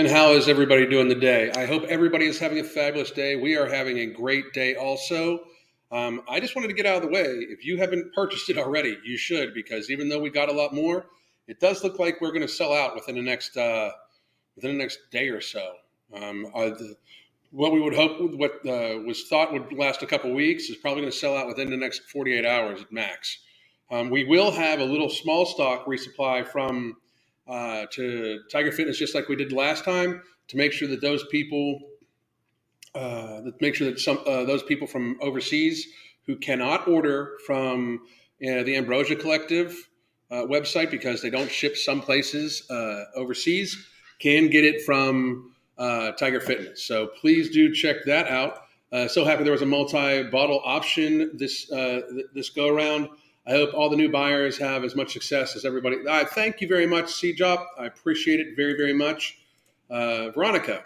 And how is everybody doing the day? I hope everybody is having a fabulous day. We are having a great day also. Um, I just wanted to get out of the way. If you haven't purchased it already, you should because even though we got a lot more, it does look like we're going to sell out within the next uh, within the next day or so. Um, uh, the, what we would hope, what uh, was thought would last a couple weeks, is probably going to sell out within the next 48 hours at max. Um, we will have a little small stock resupply from uh, to Tiger Fitness, just like we did last time, to make sure that those people, uh, make sure that some uh, those people from overseas who cannot order from the Ambrosia Collective uh, website because they don't ship some places uh, overseas can get it from uh, Tiger Fitness. So please do check that out. so happy there was a multi-bottle option this this go around. I hope all the new buyers have as much success as everybody. I thank you very much, C-Job. I appreciate it very, very much. Uh, Veronica,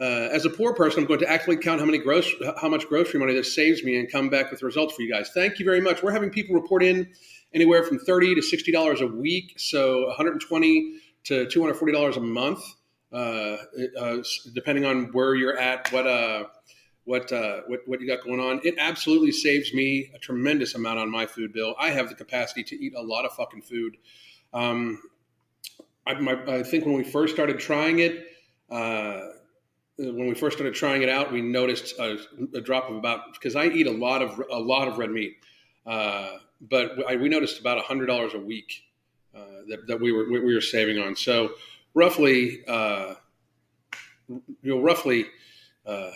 uh, as a poor person, I'm going to actually count how many gross, how much grocery money this saves me, and come back with results for you guys. Thank you very much. We're having people report in anywhere from thirty to sixty dollars a week, so 120 to 240 dollars a month, uh, uh, depending on where you're at, what uh, what, uh, what what you got going on. It absolutely saves me a tremendous amount on my food bill. I have the capacity to eat a lot of fucking food. Um, I, my, I, think when we first started trying it, uh, when we first started trying it out, we noticed a, a drop of about because I eat a lot of a lot of red meat, uh, but I, we noticed about hundred dollars a week uh, that, that we were we were saving on. So roughly, uh, you know, roughly uh,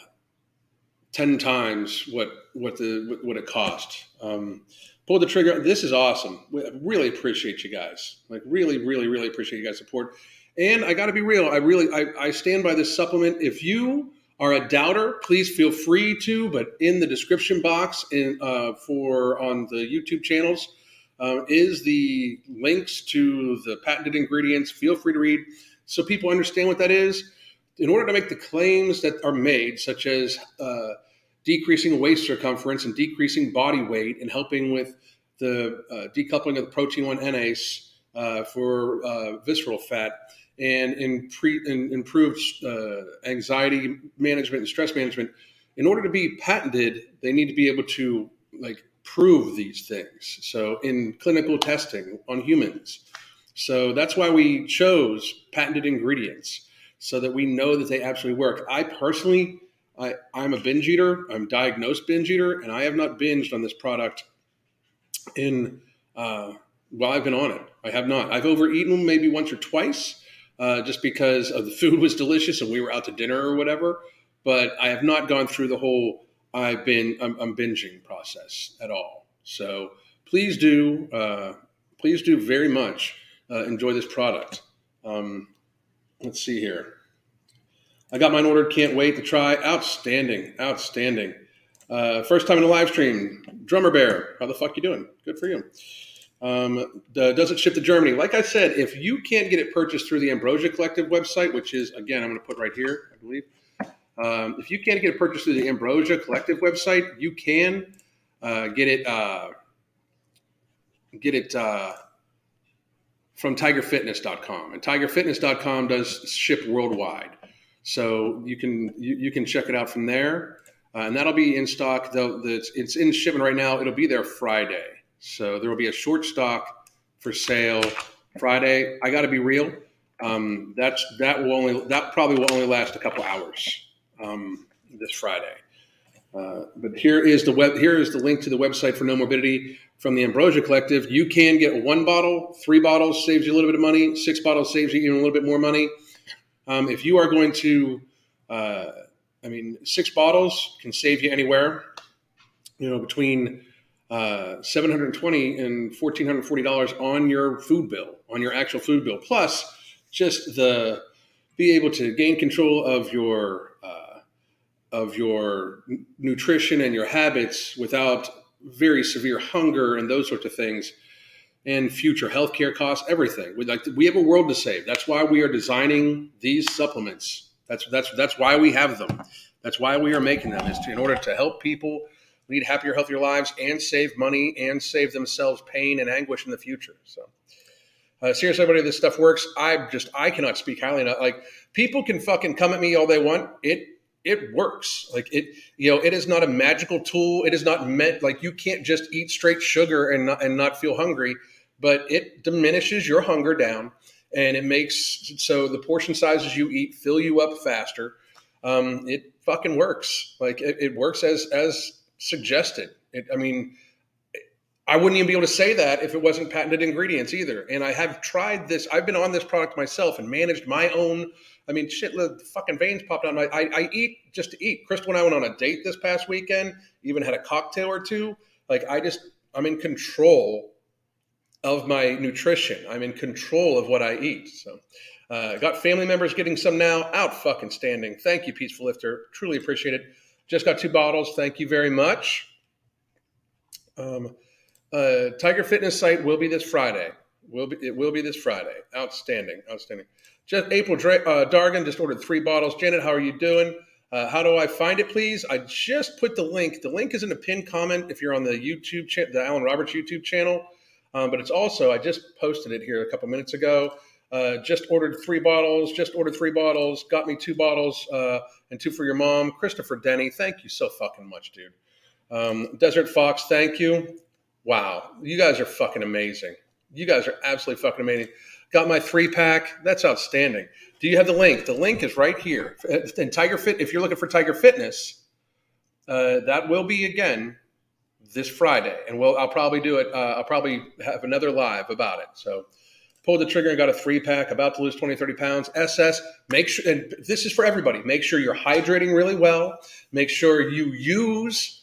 ten times what what the what it cost. Um, pull the trigger. This is awesome. We really appreciate you guys. Like really, really, really appreciate you guys' support. And I got to be real. I really I, I stand by this supplement. If you are a doubter, please feel free to. But in the description box in uh, for on the YouTube channels uh, is the links to the patented ingredients. Feel free to read so people understand what that is in order to make the claims that are made, such as uh, decreasing waist circumference and decreasing body weight and helping with the uh, decoupling of the protein 1 enase uh, for uh, visceral fat and in pre- in improved uh, anxiety management and stress management, in order to be patented, they need to be able to like prove these things. So in clinical testing on humans. So that's why we chose patented ingredients so that we know that they absolutely work. I personally, I, I'm a binge eater. I'm diagnosed binge eater, and I have not binged on this product in uh, while I've been on it. I have not. I've overeaten maybe once or twice, uh, just because of the food was delicious and we were out to dinner or whatever. But I have not gone through the whole I've been I'm, I'm binging process at all. So please do, uh, please do very much uh, enjoy this product. Um, Let's see here. I got mine ordered. Can't wait to try. Outstanding. Outstanding. Uh, first time in a live stream. Drummer Bear, how the fuck you doing? Good for you. Um, does it ship to Germany? Like I said, if you can't get it purchased through the Ambrosia Collective website, which is again I'm going to put right here, I believe. Um, if you can't get it purchased through the Ambrosia Collective website, you can uh, get it. Uh, get it uh, from tigerfitness.com. And tigerfitness.com does ship worldwide. So you can you, you can check it out from there. Uh, and that'll be in stock. Though it's, it's in shipment right now. It'll be there Friday. So there will be a short stock for sale Friday. I got to be real. Um, that's that will only that probably will only last a couple hours um, this Friday. Uh, but here is the web. Here is the link to the website for Nomorbidity from the Ambrosia Collective. You can get one bottle, three bottles saves you a little bit of money, six bottles saves you even a little bit more money. Um, if you are going to, uh, I mean, six bottles can save you anywhere, you know, between uh, 720 and 1440 dollars on your food bill, on your actual food bill, plus just the be able to gain control of your uh, of your nutrition and your habits without very severe hunger and those sorts of things and future healthcare costs, everything. We like we have a world to save. That's why we are designing these supplements. That's that's that's why we have them. That's why we are making them is to, in order to help people lead happier, healthier lives and save money and save themselves pain and anguish in the future. So, Uh, seriously, everybody, this stuff works. I just I cannot speak highly enough. Like people can fucking come at me all they want. It it works. Like it, you know, it is not a magical tool. It is not meant like you can't just eat straight sugar and not, and not feel hungry. But it diminishes your hunger down, and it makes so the portion sizes you eat fill you up faster. Um, it fucking works. Like it, it works as as suggested. It, I mean, I wouldn't even be able to say that if it wasn't patented ingredients either. And I have tried this. I've been on this product myself and managed my own. I mean, shit, the fucking veins popped out. My, I, I eat just to eat. Crystal and I went on a date this past weekend. Even had a cocktail or two. Like I just, I'm in control of my nutrition. I'm in control of what I eat. So, uh, got family members getting some now. Out fucking standing. Thank you, Peaceful Lifter. Truly appreciate it. Just got two bottles. Thank you very much. Um, uh, Tiger Fitness site will be this Friday. Will be it will be this Friday. Outstanding, outstanding. Just April uh, Dargan just ordered three bottles. Janet, how are you doing? Uh, how do I find it, please? I just put the link. The link is in a pinned comment if you're on the YouTube, cha- the Alan Roberts YouTube channel. Um, but it's also I just posted it here a couple minutes ago. Uh, just ordered three bottles. Just ordered three bottles. Got me two bottles uh, and two for your mom, Christopher Denny. Thank you so fucking much, dude. Um, Desert Fox, thank you. Wow, you guys are fucking amazing. You guys are absolutely fucking amazing. Got my three pack. That's outstanding. Do you have the link? The link is right here. And Tiger Fit, if you're looking for Tiger Fitness, uh, that will be again this Friday, and we'll I'll probably do it. Uh, I'll probably have another live about it. So pulled the trigger and got a three pack. About to lose 20, 30 pounds. SS. Make sure, and this is for everybody. Make sure you're hydrating really well. Make sure you use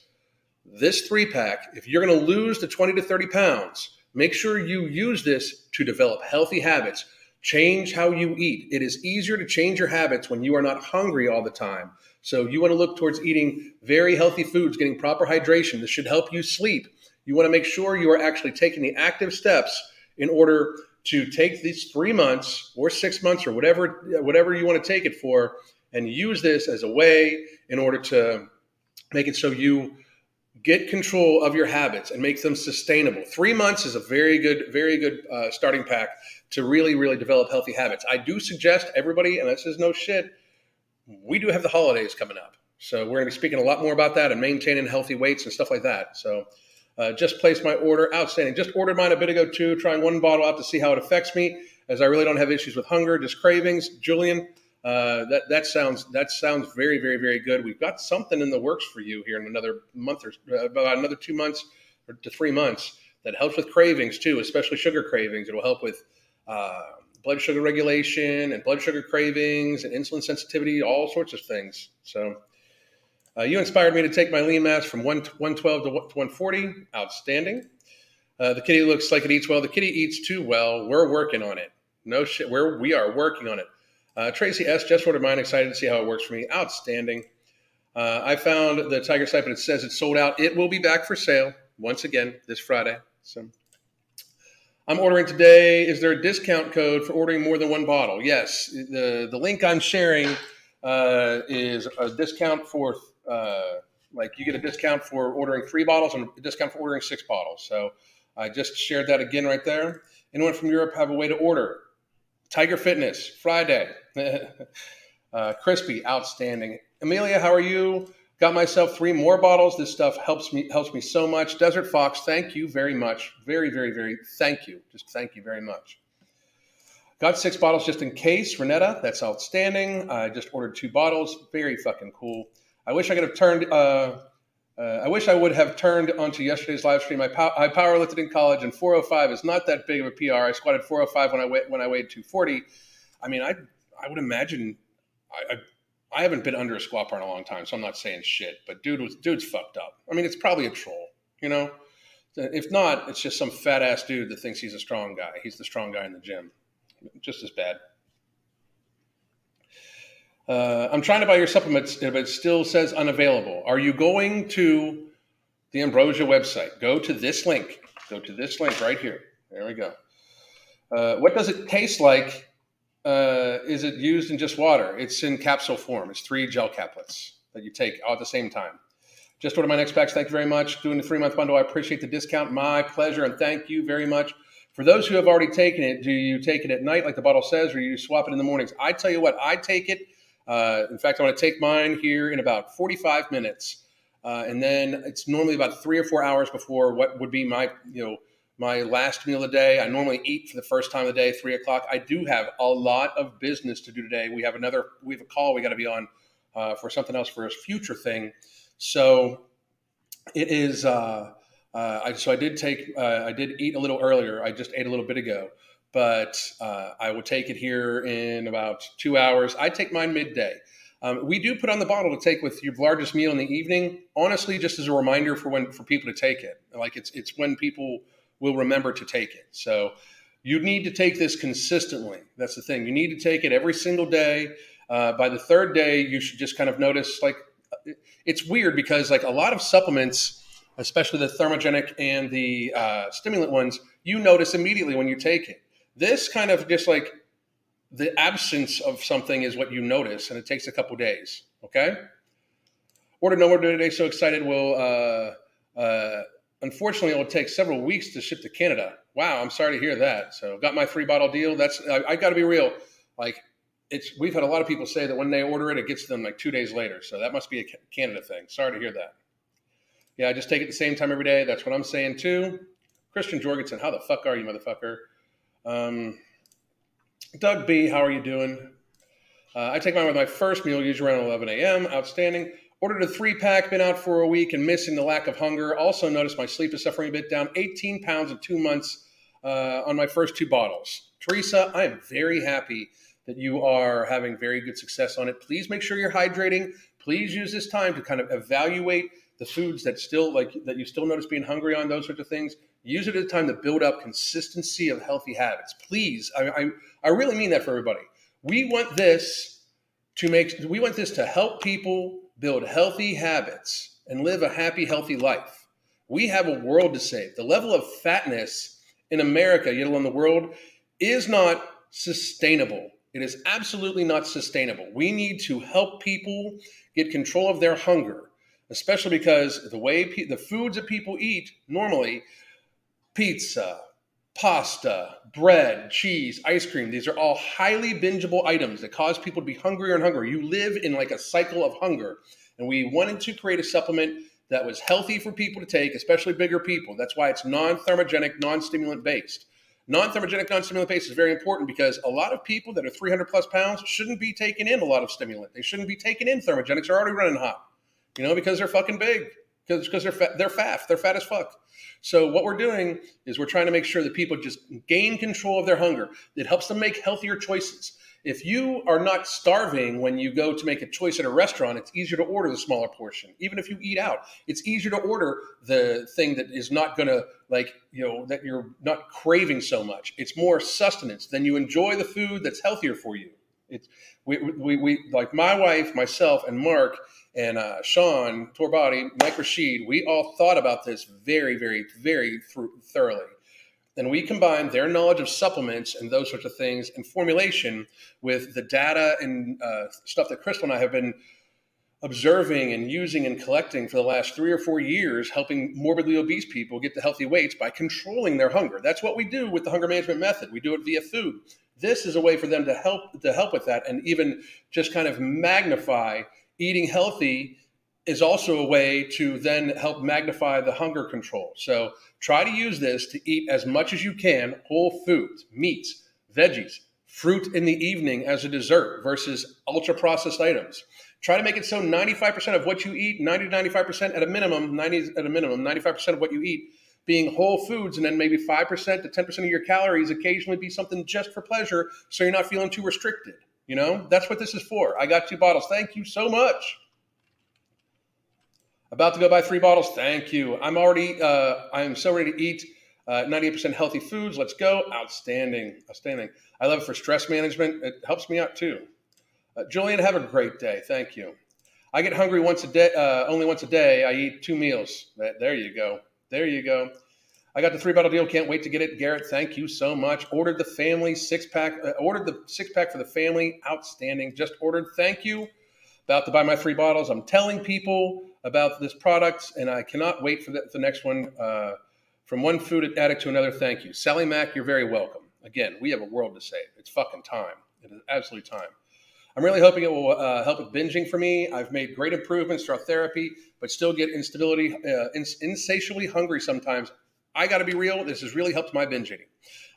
this three pack, if you're going to lose the 20 to 30 pounds, make sure you use this to develop healthy habits. Change how you eat. It is easier to change your habits when you are not hungry all the time. So, you want to look towards eating very healthy foods, getting proper hydration. This should help you sleep. You want to make sure you are actually taking the active steps in order to take these three months or six months or whatever whatever you want to take it for and use this as a way in order to make it so you get control of your habits and make them sustainable. Three months is a very good, very good uh, starting pack to really, really develop healthy habits. I do suggest everybody, and this is no shit, we do have the holidays coming up. So we're going to be speaking a lot more about that and maintaining healthy weights and stuff like that. So uh, just placed my order. Outstanding. Just ordered mine a bit ago too, trying one bottle out to see how it affects me, as I really don't have issues with hunger, just cravings. Julian, uh, that that sounds that sounds very very very good. We've got something in the works for you here in another month or uh, about another two months or to three months that helps with cravings too, especially sugar cravings. It'll help with uh, blood sugar regulation and blood sugar cravings and insulin sensitivity, all sorts of things. So. Uh, you inspired me to take my lean mass from 112 to 140. Outstanding. Uh, the kitty looks like it eats well. The kitty eats too well. We're working on it. No shit. We're, we are working on it. Uh, Tracy S. just ordered mine. Excited to see how it works for me. Outstanding. Uh, I found the Tiger site, but it says it's sold out. It will be back for sale once again this Friday. So I'm ordering today. Is there a discount code for ordering more than one bottle? Yes. The the link I'm sharing uh, is a discount for uh, like you get a discount for ordering three bottles and a discount for ordering six bottles. So I just shared that again right there. Anyone from Europe have a way to order? Tiger Fitness Friday. uh, crispy, outstanding. Amelia, how are you? Got myself three more bottles. This stuff helps me helps me so much. Desert Fox, thank you very much. Very, very, very thank you. Just thank you very much. Got six bottles just in case. Renetta, that's outstanding. I just ordered two bottles. Very fucking cool. I wish I could have turned. Uh, uh, I wish I would have turned onto yesterday's live stream. I, pow- I power lifted in college, and 405 is not that big of a PR. I squatted 405 when I weighed, when I weighed 240. I mean, I I would imagine I, I, I haven't been under a squat bar in a long time, so I'm not saying shit. But dude was dude's fucked up. I mean, it's probably a troll, you know. If not, it's just some fat ass dude that thinks he's a strong guy. He's the strong guy in the gym. Just as bad. Uh, I'm trying to buy your supplements, but it still says unavailable. Are you going to the Ambrosia website? Go to this link. Go to this link right here. There we go. Uh, what does it taste like uh, is it used in just water? It's in capsule form. It's three gel caplets that you take all at the same time. Just ordered my next packs. Thank you very much. Doing the three month bundle. I appreciate the discount. My pleasure. And thank you very much For those who have already taken it, do you take it at night, like the bottle says, or you swap it in the mornings? I tell you what, I take it. Uh, in fact, I'm going to take mine here in about 45 minutes, uh, and then it's normally about three or four hours before what would be my, you know, my last meal of the day. I normally eat for the first time of the day, three o'clock. I do have a lot of business to do today. We have another, we have a call we got to be on uh, for something else for a future thing. So it is. Uh, uh, I, so I did take. Uh, I did eat a little earlier. I just ate a little bit ago, but uh, I will take it here in about two hours. I take mine midday. Um, we do put on the bottle to take with your largest meal in the evening. Honestly, just as a reminder for when for people to take it. Like it's it's when people will remember to take it. So you need to take this consistently. That's the thing. You need to take it every single day. Uh, by the third day, you should just kind of notice like it's weird because like a lot of supplements, especially the thermogenic and the uh, stimulant ones, you notice immediately when you take it. This kind of just like the absence of something is what you notice, and it takes a couple days. Okay. Order no more today. So excited. Will uh, uh, unfortunately it will take several weeks to ship to Canada. Wow, I'm sorry to hear that. So got my free bottle deal. That's I, I got to be real. Like it's we've had a lot of people say that when they order it, it gets them like two days later. So that must be a Canada thing. Sorry to hear that. Yeah, I just take it the same time every day. That's what I'm saying too. Christian Jorgensen, how the fuck are you, motherfucker? Um, Doug B, how are you doing? Uh, I take mine with my first meal, usually around 11 a.m. Outstanding. Ordered a three pack, been out for a week and missing the lack of hunger. Also noticed my sleep is suffering a bit, down 18 pounds in two months uh, on my first two bottles. Teresa, I am very happy that you are having very good success on it. Please make sure you're hydrating. Please use this time to kind of evaluate the foods that still like that you still notice being hungry on those sorts of things. Use it as a time to build up consistency of healthy habits. Please, I, I, I really mean that for everybody. We want this to make we want this to help people build healthy habits and live a happy, healthy life. We have a world to save. The level of fatness in America, yet alone the world, is not sustainable. It is absolutely not sustainable. We need to help people get control of their hunger, especially because the way pe- the foods that people eat normally pizza, pasta, bread, cheese, ice cream, these are all highly bingeable items that cause people to be hungrier and hungrier. You live in like a cycle of hunger. And we wanted to create a supplement that was healthy for people to take, especially bigger people. That's why it's non thermogenic, non stimulant based. Non-thermogenic, non-stimulant base is very important because a lot of people that are 300 plus pounds shouldn't be taking in a lot of stimulant. They shouldn't be taking in thermogenics. They're already running hot, you know, because they're fucking big. Because because they're fat, they're fat. They're fat as fuck. So what we're doing is we're trying to make sure that people just gain control of their hunger. It helps them make healthier choices. If you are not starving when you go to make a choice at a restaurant, it's easier to order the smaller portion. Even if you eat out, it's easier to order the thing that is not going to like, you know, that you're not craving so much. It's more sustenance. Then you enjoy the food that's healthier for you. It's we, we, we like my wife, myself, and Mark and uh, Sean Torbody, Mike Rashid. We all thought about this very, very, very thoroughly and we combined their knowledge of supplements and those sorts of things and formulation with the data and uh, stuff that Crystal and I have been observing and using and collecting for the last three or four years, helping morbidly obese people get to healthy weights by controlling their hunger. That's what we do with the hunger management method. We do it via food. This is a way for them to help to help with that and even just kind of magnify eating healthy is also a way to then help magnify the hunger control. So try to use this to eat as much as you can whole foods, meats, veggies, fruit in the evening as a dessert versus ultra processed items. Try to make it so 95% of what you eat, 90 to 95% at a minimum, 90 at a minimum, 95% of what you eat being whole foods and then maybe 5% to 10% of your calories occasionally be something just for pleasure so you're not feeling too restricted. You know, that's what this is for. I got two bottles. Thank you so much. About to go buy three bottles. Thank you. I'm already, uh, I am so ready to eat uh, 98% healthy foods. Let's go. Outstanding. Outstanding. I love it for stress management. It helps me out too. Uh, Julian, have a great day. Thank you. I get hungry once a day, uh, only once a day. I eat two meals. There you go. There you go. I got the three bottle deal. Can't wait to get it. Garrett, thank you so much. Ordered the family six pack. Uh, ordered the six pack for the family. Outstanding. Just ordered. Thank you. About to buy my three bottles. I'm telling people about this product, and I cannot wait for the, the next one uh, From one food addict to another, thank you. Sally Mack, you're very welcome. Again, we have a world to save. It's fucking time. It is absolutely time. I'm really hoping it will uh, help with binging for me. I've made great improvements throughout therapy, but still get instability, uh, ins- insatiably hungry sometimes. I got to be real. This has really helped my binge eating.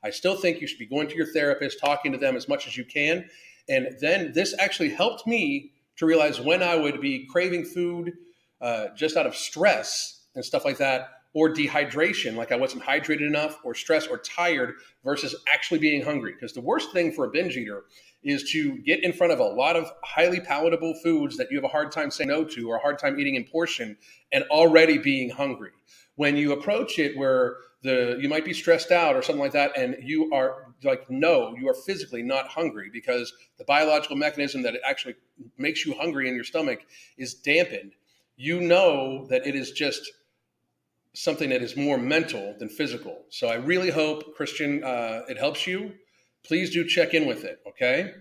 I still think you should be going to your therapist, talking to them as much as you can. And then this actually helped me to realize when I would be craving food uh, just out of stress and stuff like that, or dehydration, like I wasn't hydrated enough, or stress, or tired, versus actually being hungry. Because the worst thing for a binge eater is to get in front of a lot of highly palatable foods that you have a hard time saying no to, or a hard time eating in portion, and already being hungry. When you approach it where the you might be stressed out or something like that and you are like no you are physically not hungry because the biological mechanism that actually makes you hungry in your stomach is dampened. You know that it is just something that is more mental than physical. So i really hope christian uh, it helps you. Please do check in with it okay?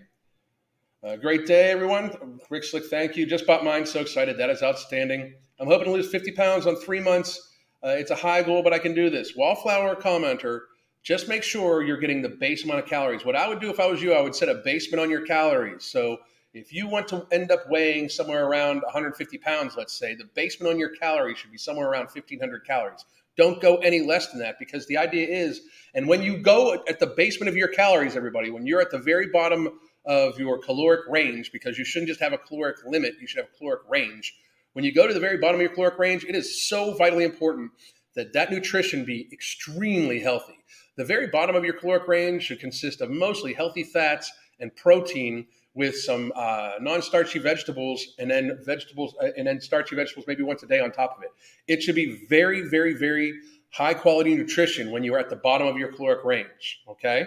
Uh, great day everyone. Rick slick thank you. Just bought mine. So excited. That is outstanding. I'm hoping to lose 50 pounds on three months uh, it's a high goal, but I can do this. Wallflower commenter, just make sure you're getting the base amount of calories. What I would do if I was you, I would set a basement on your calories. So if you want to end up weighing somewhere around 150 pounds, let's say, the basement on your calories should be somewhere around 1500 calories. Don't go any less than that because the idea is, and when you go at the basement of your calories, everybody, when you're at the very bottom of your caloric range, because you shouldn't just have a caloric limit, you should have a caloric range when you go to the very bottom of your caloric range, it is so vitally important that that nutrition be extremely healthy. The very bottom of your caloric range should consist of mostly healthy fats and protein with some uh, non-starchy vegetables and then vegetables uh, and then starchy vegetables maybe once a day on top of it. It should be very, very, very high quality nutrition when you are at the bottom of your caloric range. Okay.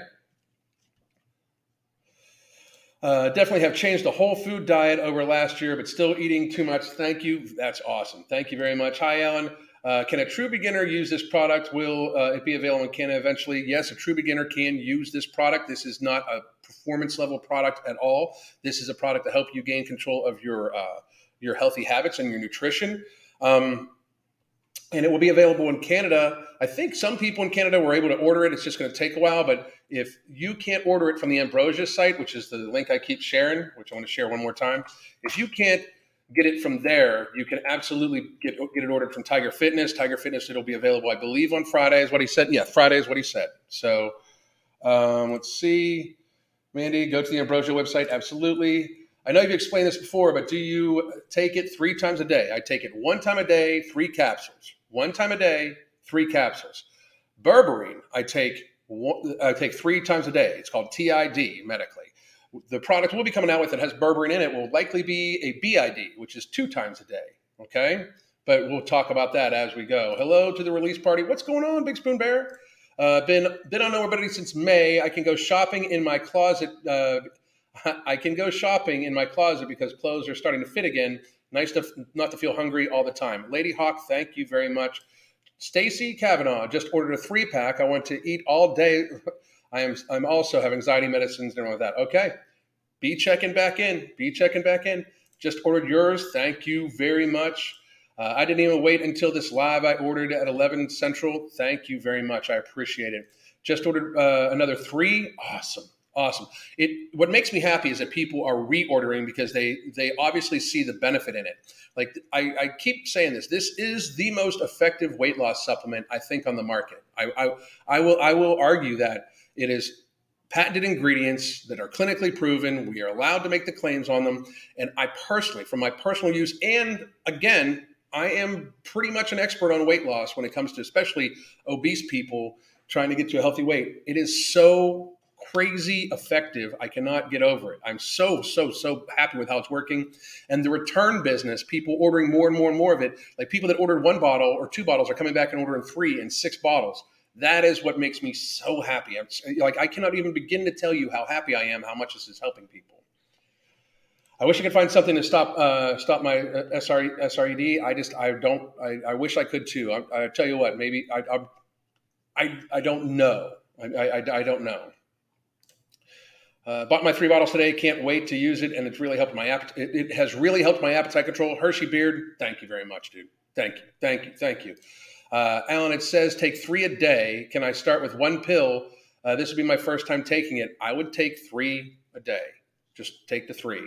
Uh, definitely have changed the whole food diet over last year, but still eating too much. Thank you. That's awesome. Thank you very much. Hi, Alan. Uh, can a true beginner use this product? Will uh, it be available in Canada eventually? Yes, a true beginner can use this product. This is not a performance level product at all. This is a product to help you gain control of your uh, your healthy habits and your nutrition. Um, and it will be available in Canada. I think some people in Canada were able to order it. It's just going to take a while, but if you can't order it from the Ambrosia site, which is the link I keep sharing, which I want to share one more time, if you can't get it from there, you can absolutely get get it ordered from Tiger Fitness. Tiger Fitness, it'll be available, I believe, on Friday is what he said. Yeah, Friday is what he said. So um, let's see, Mandy, go to the Ambrosia website. Absolutely. I know you've explained this before, but do you take it three times a day? I take it one time a day, three capsules. One time a day, three capsules. Berberine, I take I take three times a day. It's called TID medically. The product we'll be coming out with that has berberine in it will likely be a BID, which is two times a day. Okay, but we'll talk about that as we go. Hello to the release party. What's going on, Big Spoon Bear? Uh, been been on nobody since May. I can go shopping in my closet. Uh, I can go shopping in my closet because clothes are starting to fit again. Nice to not to feel hungry all the time. Lady Hawk, thank you very much. Stacy Kavanaugh just ordered a three pack. I want to eat all day. I am I'm also have anxiety medicines and all that. Okay. Be checking back in. Be checking back in. Just ordered yours. Thank you very much. Uh, I didn't even wait until this live. I ordered at 11 Central. Thank you very much. I appreciate it. Just ordered uh, another three. Awesome. Awesome. It what makes me happy is that people are reordering because they they obviously see the benefit in it. Like I, I keep saying this, this is the most effective weight loss supplement I think on the market. I, I I will I will argue that it is patented ingredients that are clinically proven. We are allowed to make the claims on them. And I personally, from my personal use, and again, I am pretty much an expert on weight loss when it comes to especially obese people trying to get to a healthy weight. It is so crazy effective. I cannot get over it. I'm so, so, so happy with how it's working. And the return business, people ordering more and more and more of it, like people that ordered one bottle or two bottles are coming back and ordering three and six bottles. That is what makes me so happy. I'm, like I cannot even begin to tell you how happy I am, how much this is helping people. I wish I could find something to stop uh, stop my uh, SR, SRED. I just I don't. I, I wish I could too. I, I tell you what, maybe I I, I, I don't know. I, I, I don't know. Uh, bought my three bottles today. Can't wait to use it, and it's really helped my appetite. It, it, has really helped my appetite control. Hershey Beard, thank you very much, dude. Thank you, thank you, thank you. Uh, Alan, it says take three a day. Can I start with one pill? Uh, this would be my first time taking it. I would take three a day. Just take the three.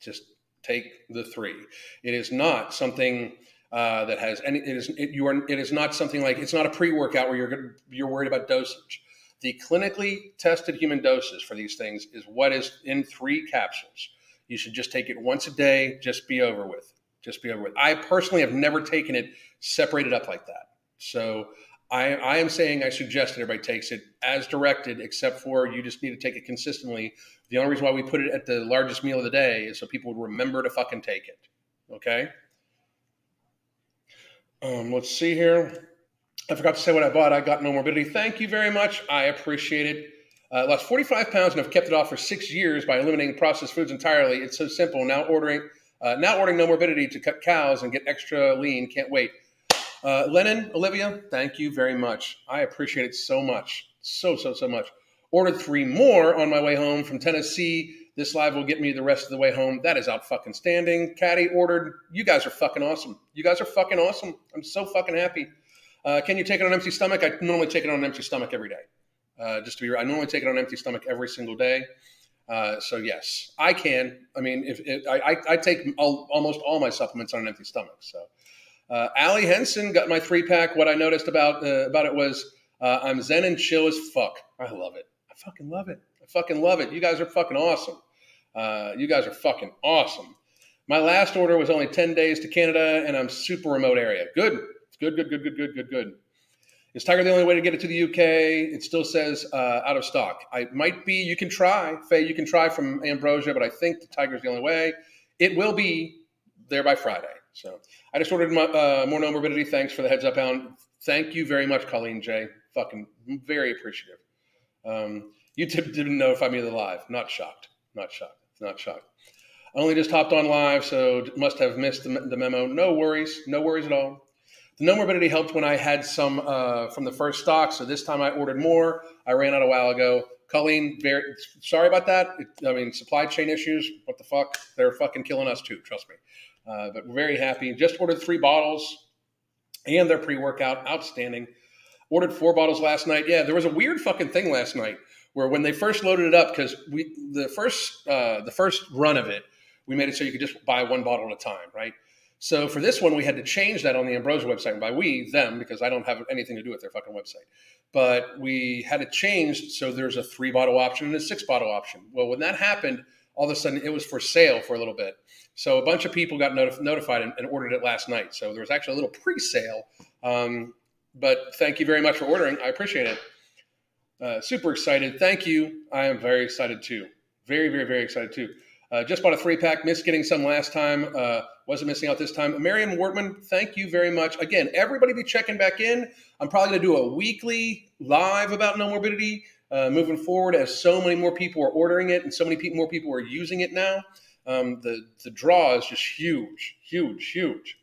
Just take the three. It is not something uh, that has any. It is it, you are. It is not something like it's not a pre workout where you're you're worried about dosage. The clinically tested human doses for these things is what is in three capsules. You should just take it once a day. Just be over with. Just be over with. I personally have never taken it separated up like that. So I, I am saying I suggest that everybody takes it as directed, except for you just need to take it consistently. The only reason why we put it at the largest meal of the day is so people would remember to fucking take it. Okay. Um, let's see here. I forgot to say what I bought. I got Nomorbidity. Thank you very much. I appreciate it. Uh, lost 45 pounds and have kept it off for six years by eliminating processed foods entirely. It's so simple. Now ordering, uh, now ordering Nomorbidity to cut cows and get extra lean. Can't wait. Uh, Lennon, Olivia, thank you very much. I appreciate it so much. So, so, so much. Ordered three more on my way home from Tennessee. This live will get me the rest of the way home. That is out fucking standing. Caddy ordered. You guys are fucking awesome. You guys are fucking awesome. I'm so fucking happy. Uh, can you take it on empty stomach? I normally take it on an empty stomach every day. Uh, just to be, I normally take it on empty stomach every single day. Uh, so yes, I can. I mean, if, I, I, take all, almost all my supplements on an empty stomach. So, uh, Allie Henson got my three pack. What I noticed about uh, about it was uh, I'm zen and chill as fuck. I love it. I fucking love it. I fucking love it. You guys are fucking awesome. Uh, you guys are fucking awesome. My last order was only 10 days to Canada, and I'm super remote area. Good. Good, good, good, good, good, good, good. Is Tiger the only way to get it to the UK? It still says uh, out of stock. I might be. You can try, Faye. You can try from Ambrosia, but I think the Tiger's the only way. It will be there by Friday. So I just ordered my, uh, more Nomorbidity. Thanks for the heads up, Alan. Thank you very much, Colleen J. Fucking very appreciative. Um, YouTube didn't notify me of the live. Not shocked. Not shocked. Not shocked. I only just hopped on live, so must have missed the, the memo. No worries. No worries at all. The Nomorbidity helped when I had some uh, from the first stock, so this time I ordered more. I ran out a while ago. Colleen, very sorry about that. It, I mean, supply chain issues. What the fuck? They're fucking killing us too. Trust me. Uh, but we're very happy. Just ordered three bottles, and their pre-workout, outstanding. Ordered four bottles last night. Yeah, there was a weird fucking thing last night where when they first loaded it up, because we the first uh, the first run of it, we made it so you could just buy one bottle at a time, right? So for this one, we had to change that on the Ambrosia website. And by we, them, because I don't have anything to do with their fucking website. But we had it changed so there's a three bottle option and a six bottle option. Well, when that happened, all of a sudden it was for sale for a little bit. So a bunch of people got notif- notified and, and, ordered it last night. So there was actually a little pre-sale. Um, but thank you very much for ordering. I appreciate it. Uh, super excited. Thank you. I am very excited too. Very, very, very excited too. Uh, just bought a three pack. Missed getting some last time. Uh, wasn't missing out this time. Marion Wortman, thank you very much. Again, everybody be checking back in. I'm probably going to do a weekly live about Nomorbidity uh, moving forward as so many more people are ordering it and so many people, more people are using it now. Um, the, the draw is just huge, huge, huge.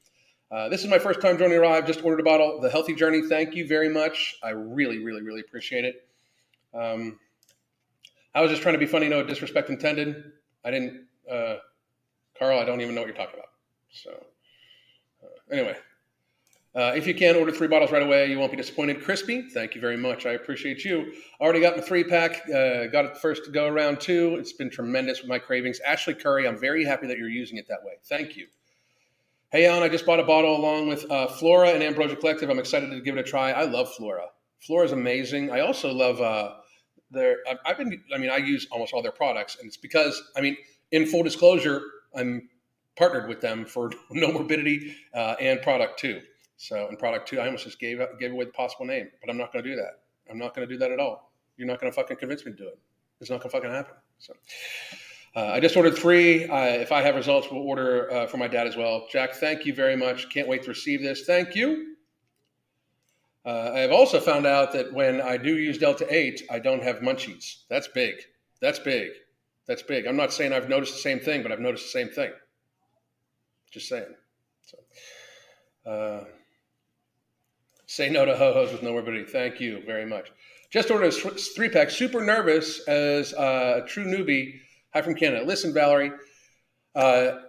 Uh, this is my first time joining I've Just ordered a bottle. The Healthy Journey, thank you very much. I really, really, really appreciate it. Um, I was just trying to be funny, no disrespect intended. I didn't, uh, Carl, I don't even know what you're talking about. So, uh, anyway, uh, if you can order three bottles right away, you won't be disappointed. Crispy, thank you very much. I appreciate you. Already got my three pack. Uh, got it first to go around too. It's been tremendous with my cravings. Ashley Curry, I'm very happy that you're using it that way. Thank you. Hey, Alan, I just bought a bottle along with uh, Flora and Ambrosia Collective. I'm excited to give it a try. I love Flora. Flora is amazing. I also love uh, their. I've been. I mean, I use almost all their products, and it's because I mean, in full disclosure, I'm partnered with them for Nomorbidity uh, and product two. So in product two, I almost just gave gave away the possible name, but I'm not going to do that. I'm not going to do that at all. You're not going to fucking convince me to do it. It's not going to fucking happen. So uh, I just ordered three. Uh, if I have results, we'll order uh, for my dad as well. Jack, thank you very much. Can't wait to receive this. Thank you. Uh, I have also found out that when I do use Delta 8, I don't have munchies. That's big. That's big. That's big. I'm not saying I've noticed the same thing, but I've noticed the same thing. Just saying. So, uh, say no to ho hos with Nomorbidity. Thank you very much. Just ordered a three pack. Super nervous as a true newbie. Hi from Canada. Listen, Valerie, uh,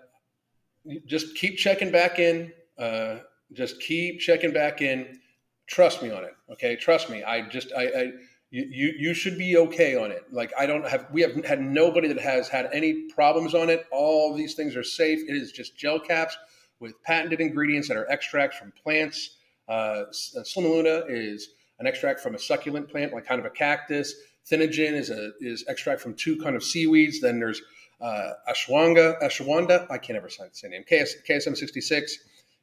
just keep checking back in. Uh, just keep checking back in. Trust me on it. Okay, trust me. I just I, I you you should be okay on it. Like I don't have we have had nobody that has had any problems on it. All these things are safe. It is just gel caps with patented ingredients that are extracts from plants. Uh, uh Slimaluma is an extract from a succulent plant, like kind of a cactus. Thinogen is a is extract from two kind of seaweeds. Then there's uh, ashwanga, ashwanda. I can't ever say the same name. KS, KSM 66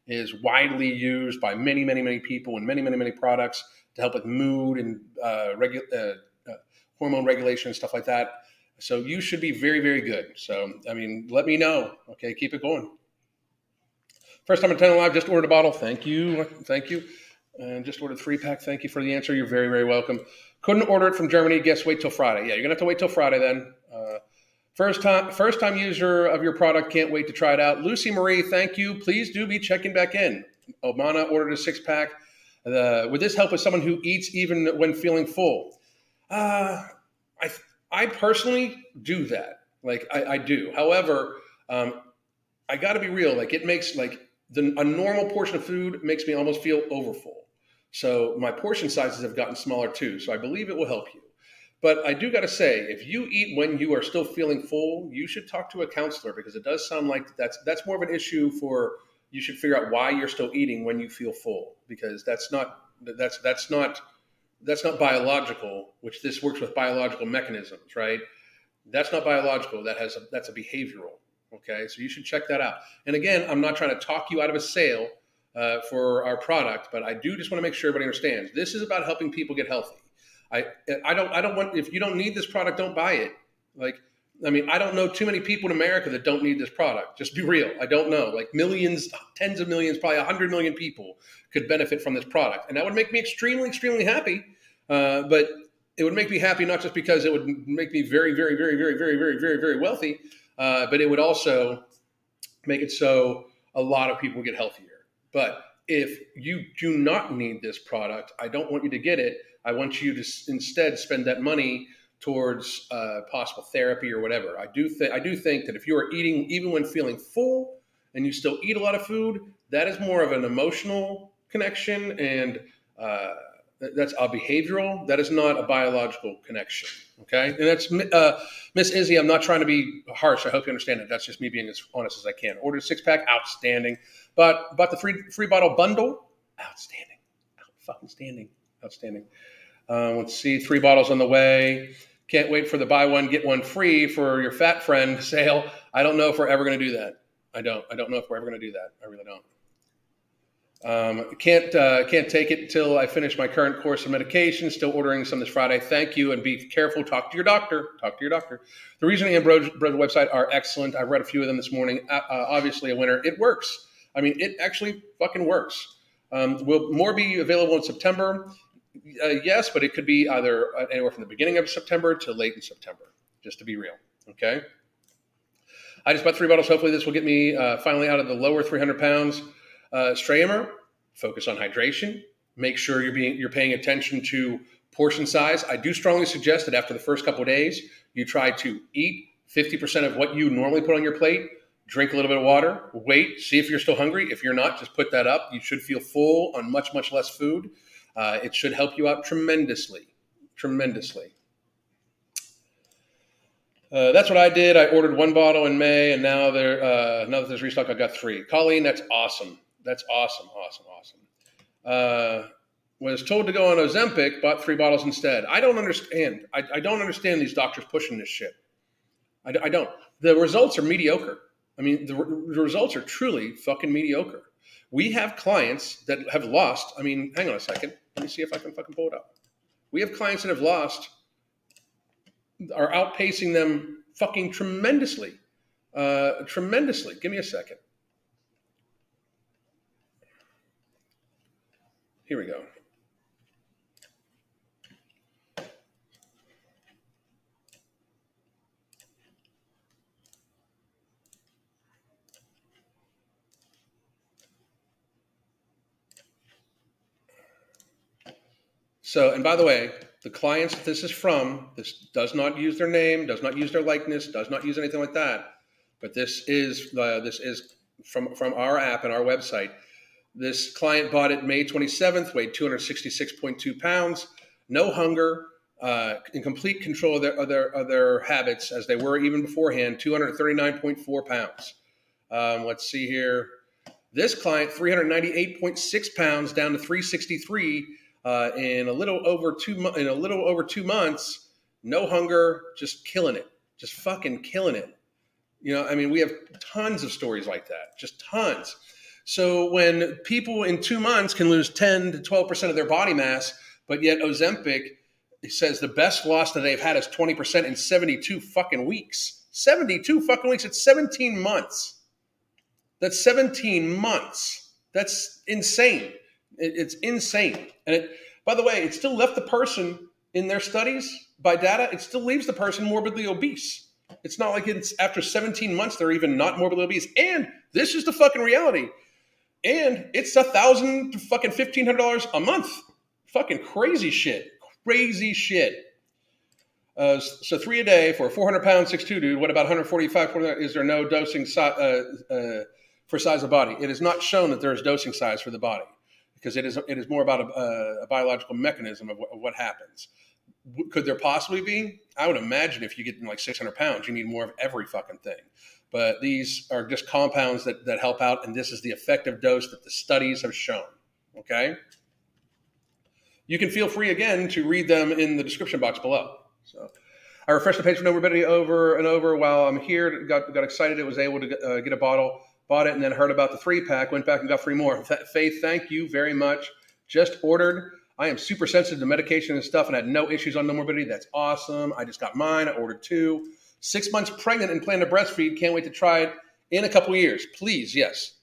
is widely used by many, many, many people in many, many, many products to help with mood and uh, regu- uh, uh, hormone regulation and stuff like that. So you should be very, very good. So I mean, let me know. Okay, keep it going. First time attending live, just ordered a bottle. Thank you, thank you. And just ordered three pack. Thank you for the answer. You're very, very welcome. Couldn't order it from Germany. Guess wait till Friday. Yeah, you're gonna have to wait till Friday then. First time, first time user of your product. Can't wait to try it out. Lucy Marie, thank you. Please do be checking back in. Omana ordered a six pack. Uh, would this help with someone who eats even when feeling full? Uh, I I personally do that. Like I, I do. However, um, I got to be real. Like it makes like the, a normal portion of food makes me almost feel overfull. So my portion sizes have gotten smaller too. So I believe it will help you. But I do got to say, if you eat when you are still feeling full, you should talk to a counselor because it does sound like that's that's more of an issue for you should figure out why you're still eating when you feel full because that's not that's that's not that's not biological, which this works with biological mechanisms, right? That's not biological. That has a, that's a behavioral. Okay, so you should check that out. And again, I'm not trying to talk you out of a sale uh, for our product, but I do just want to make sure everybody understands this is about helping people get healthy. I I don't I don't want if you don't need this product, don't buy it. Like I mean, I don't know too many people in America that don't need this product. Just be real. I don't know. Like millions, tens of millions, probably a hundred million people could benefit from this product, and that would make me extremely, extremely happy. Uh, but it would make me happy not just because it would make me very, very, very, very, very, very, very, very wealthy, uh, but it would also make it so a lot of people get healthier. But if you do not need this product, I don't want you to get it I want you to instead spend that money towards uh, possible therapy or whatever. I do think I do think that if you are eating even when feeling full and you still eat a lot of food, that is more of an emotional connection and uh, that's a behavioral. That is not a biological connection. Okay, and that's uh, Miss Izzy. I'm not trying to be harsh. I hope you understand it. That's just me being as honest as I can. Ordered six pack, outstanding. But bought the free free bottle bundle, outstanding, fucking standing, outstanding. Uh, let's see, three bottles on the way. Can't wait for the buy one get one free for your fat friend sale. I don't know if we're ever going to do that. I don't. I don't know if we're ever going to do that. I really don't. Um, can't uh, can't take it until I finish my current course of medication. Still ordering some this Friday. Thank you, and be careful. Talk to your doctor. Talk to your doctor. The reasoning and Bros, website are excellent. I've read a few of them this morning. Uh, uh, obviously, a winner. It works. I mean, it actually fucking works. Um, will more be available in September? Uh, yes, but it could be either uh, anywhere from the beginning of September to late in September, just to be real. Okay. I just bought three bottles. Hopefully, this will get me uh, finally out of the lower 300 pounds. Uh, Stramer, focus on hydration. Make sure you're being you're paying attention to portion size. I do strongly suggest that after the first couple days, you try to eat 50% of what you normally put on your plate. Drink a little bit of water. Wait, see if you're still hungry. If you're not, just put that up. You should feel full on much much less food. Uh, it should help you out tremendously, tremendously. Uh, that's what I did. I ordered one bottle in May, and now there uh, now that there's restock, I got three. Colleen, that's awesome. That's awesome, awesome, awesome. Uh, was told to go on Ozempic, bought three bottles instead. I don't understand. I, I don't understand these doctors pushing this shit. I, I, don't. The results are mediocre. I mean, the, the results are truly fucking mediocre. We have clients that have lost. I mean, hang on a second. Let me see if I can fucking pull it up. We have clients that have lost, are outpacing them fucking tremendously. Uh, tremendously. Give me a second. Here we go. So, and by the way, the clients that this is from, this does not use their name, does not use their likeness, does not use anything like that. But this is uh, this is from from our app and our website. This client bought it May 27th, weighed 266.2 pounds, no hunger, uh, in complete control of their, of their, of their habits as they were even beforehand, 239.4 pounds. Um, let's see here. This client, 398.6 pounds, down to 363 uh, in a little over two mo- in a little over two months. No hunger, just killing it, just fucking killing it. You know, I mean, we have tons of stories like that, just tons. So when people in two months can lose 10 to 12 percent of their body mass, but yet Ozempic says the best loss that they've had is 20 percent in 72 fucking weeks. 72 fucking weeks. It's 17 months. That's 17 months. That's insane. It, it's insane. And it, by the way, it still left the person in their studies by data, it still leaves the person morbidly obese. It's not like it's after 17 months they're even not morbidly obese. And this is the fucking reality. And it's a thousand to fucking fifteen hundred dollars a month. Fucking crazy shit. Crazy shit. Uh, so three a day for a 400 pound 6'2 dude. What about 145? Is there no dosing si- uh, uh, for size of body. It is not shown that there is dosing size for the body because it is it is more about a, a biological mechanism of what, of what, happens. Could there possibly be? I would imagine if you get like 600 pounds, you need more of every fucking thing. But these are just compounds that, that help out, and this is the effective dose that the studies have shown. Okay? You can feel free again to read them in the description box below. So I refreshed the page for everybody over and over while I'm here. Got, got excited. It was able to uh, get a bottle bought it and then heard about the three pack, went back and got three more. Faith, thank you very much. Just ordered. I am super sensitive to medication and stuff and had no issues on Nomorbidity. That's awesome. I just got mine. I ordered two. Six months pregnant and plan to breastfeed. Can't wait to try it in a couple years. Please, yes.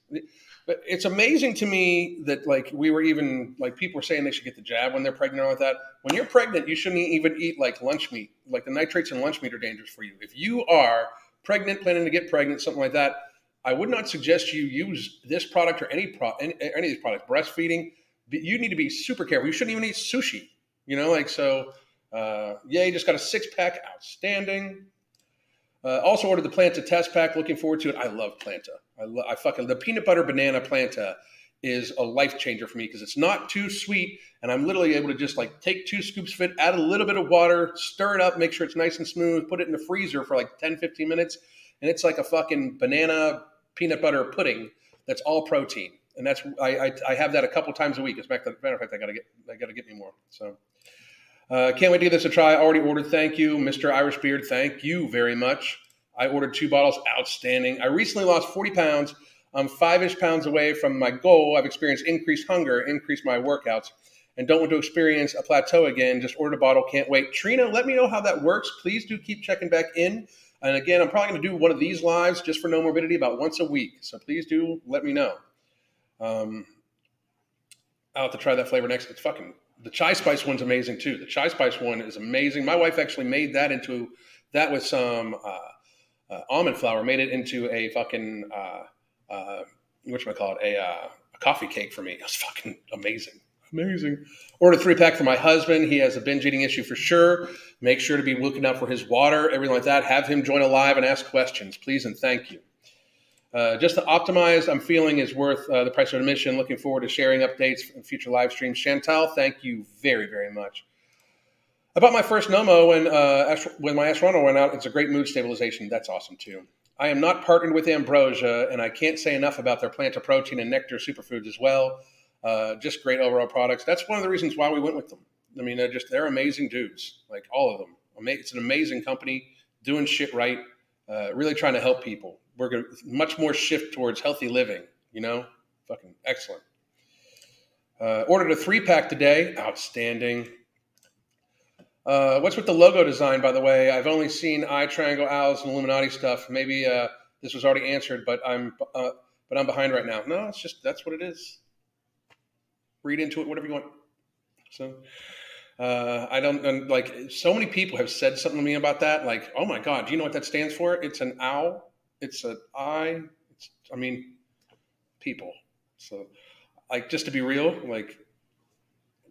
But it's amazing to me that like we were even like people were saying they should get the jab when they're pregnant or like that. When you're pregnant, you shouldn't even eat like lunch meat. Like the nitrates in lunch meat are dangerous for you. If you are pregnant, planning to get pregnant, something like that, I would not suggest you use this product or any pro any, any of these products. Breastfeeding, you need to be super careful. You shouldn't even eat sushi. You know, like so. Uh, yay! Just got a six pack, outstanding. Uh, also ordered the Planta test pack. Looking forward to it. I love Planta. I, lo- I fucking the peanut butter banana Planta is a life changer for me because it's not too sweet, and I'm literally able to just like take two scoops of it, add a little bit of water, stir it up, make sure it's nice and smooth, put it in the freezer for like 10, 15 minutes, and it's like a fucking banana peanut butter pudding that's all protein, and that's I, I, I have that a couple times a week. As a matter of fact, I gotta get I gotta get me more. So uh, can't wait to give this a try. Already ordered. Thank you, Mr. Irish Beard. Thank you very much. I ordered two bottles. Outstanding. I recently lost 40 pounds. I'm five ish pounds away from my goal. I've experienced increased hunger, increased my workouts, and don't want to experience a plateau again. Just ordered a bottle. Can't wait. Trina, let me know how that works. Please do keep checking back in. And again, I'm probably going to do one of these lives just for Nomorbidity about once a week. So please do let me know. Um, I'll have to try that flavor next. It's fucking the chai spice one's amazing too. The chai spice one is amazing. My wife actually made that into that with some uh, uh, almond flour, made it into a fucking uh, uh, what I call it a, uh, a coffee cake for me. It was fucking amazing, amazing. Ordered three pack for my husband. He has a binge eating issue for sure. Make sure to be looking out for his water, everything like that. Have him join a live and ask questions, please and thank you. Uh, just to optimize, I'm feeling is worth uh, the price of admission. Looking forward to sharing updates in future live streams. Chantal, thank you very, very much. I bought my first Nomo when uh, when my Astrono went out. It's a great mood stabilization. That's awesome too. I am not partnered with Ambrosia, and I can't say enough about their plant protein and nectar superfoods as well. Uh, just great overall products. That's one of the reasons why we went with them. I mean, they're just they're amazing dudes, like all of them. It's an amazing company doing shit right, uh, really trying to help people. We're going to much more shift towards healthy living. You know, fucking excellent. Uh, ordered a three pack today. Outstanding. Uh, what's with the logo design, by the way? I've only seen I Triangle Owls and Illuminati stuff. Maybe uh, this was already answered, but I'm uh, but I'm behind right now. No, it's just that's what it is. Read into it, whatever you want. So. Uh, I don't like so many people have said something to me about that. Like, oh my God, do you know what that stands for? It's an owl. It's an I. It's, I mean, people. So, like, just to be real, like,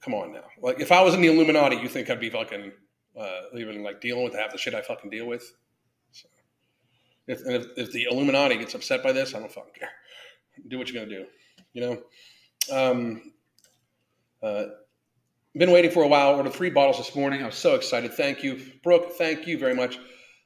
come on now. Like, if I was in the Illuminati, you think I'd be fucking uh, even like dealing with half the shit I fucking deal with? So, if, and if, if the Illuminati gets upset by this, I don't fucking care. Do what you're gonna do, you know. Um, uh, been waiting for a while. Ordered three bottles this morning. I was so excited. Thank you, Brooke. Thank you very much.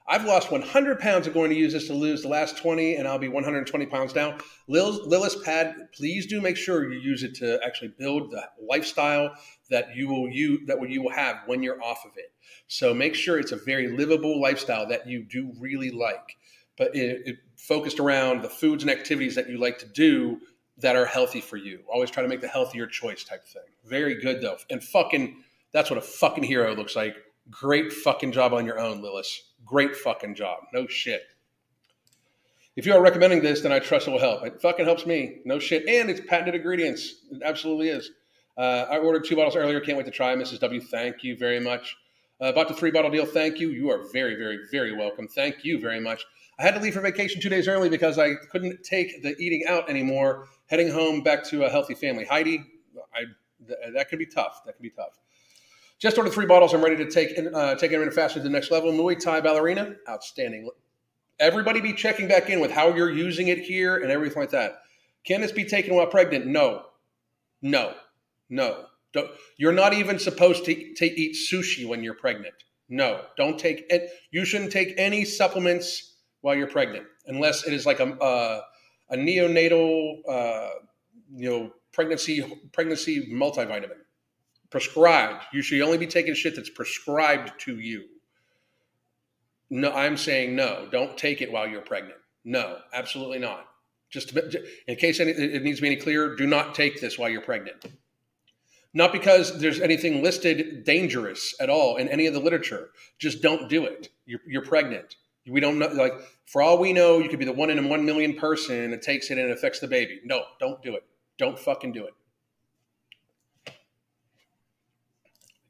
I've lost 100 pounds. I'm going to use this to lose the last 20, and I'll be 120 pounds down. Lil, Lillis Pad, please do make sure you use it to actually build the lifestyle that you will you that you will have when you're off of it. So make sure it's a very livable lifestyle that you do really like, but it, it focused around the foods and activities that you like to do that are healthy for you. Always try to make the healthier choice type thing. Very good though, and fucking that's what a fucking hero looks like. Great fucking job on your own, Lillis. Great fucking job. No shit. If you are recommending this, then I trust it will help. It fucking helps me. No shit. And it's patented ingredients. It absolutely is. Uh, I ordered two bottles earlier. Can't wait to try. Mrs. W, thank you very much. Uh, bought the three bottle deal. Thank you. You are very, very, very welcome. Thank you very much. I had to leave for vacation two days early because I couldn't take the eating out anymore. Heading home back to a healthy family. Heidi, I, th- that could be tough. That could be tough. Just ordered three bottles. I'm ready to take uh, take intermittent fasting to the next level. Muay Thai ballerina, outstanding. Everybody be checking back in with how you're using it here and everything like that. Can this be taken while pregnant? No, no, no. Don't, you're not even supposed to, to eat sushi when you're pregnant. No, don't take it. You shouldn't take any supplements while you're pregnant unless it is like a uh, a neonatal, uh, you know, pregnancy pregnancy multivitamin prescribed. You should only be taking shit that's prescribed to you. No, I'm saying no. Don't take it while you're pregnant. No, absolutely not. Just in case any, it needs to be any clearer, do not take this while you're pregnant. Not because there's anything listed dangerous at all in any of the literature. Just don't do it. You're, you're pregnant. We don't know. Like for all we know, you could be the one in a one million person that takes it and it affects the baby. No, don't do it. Don't fucking do it.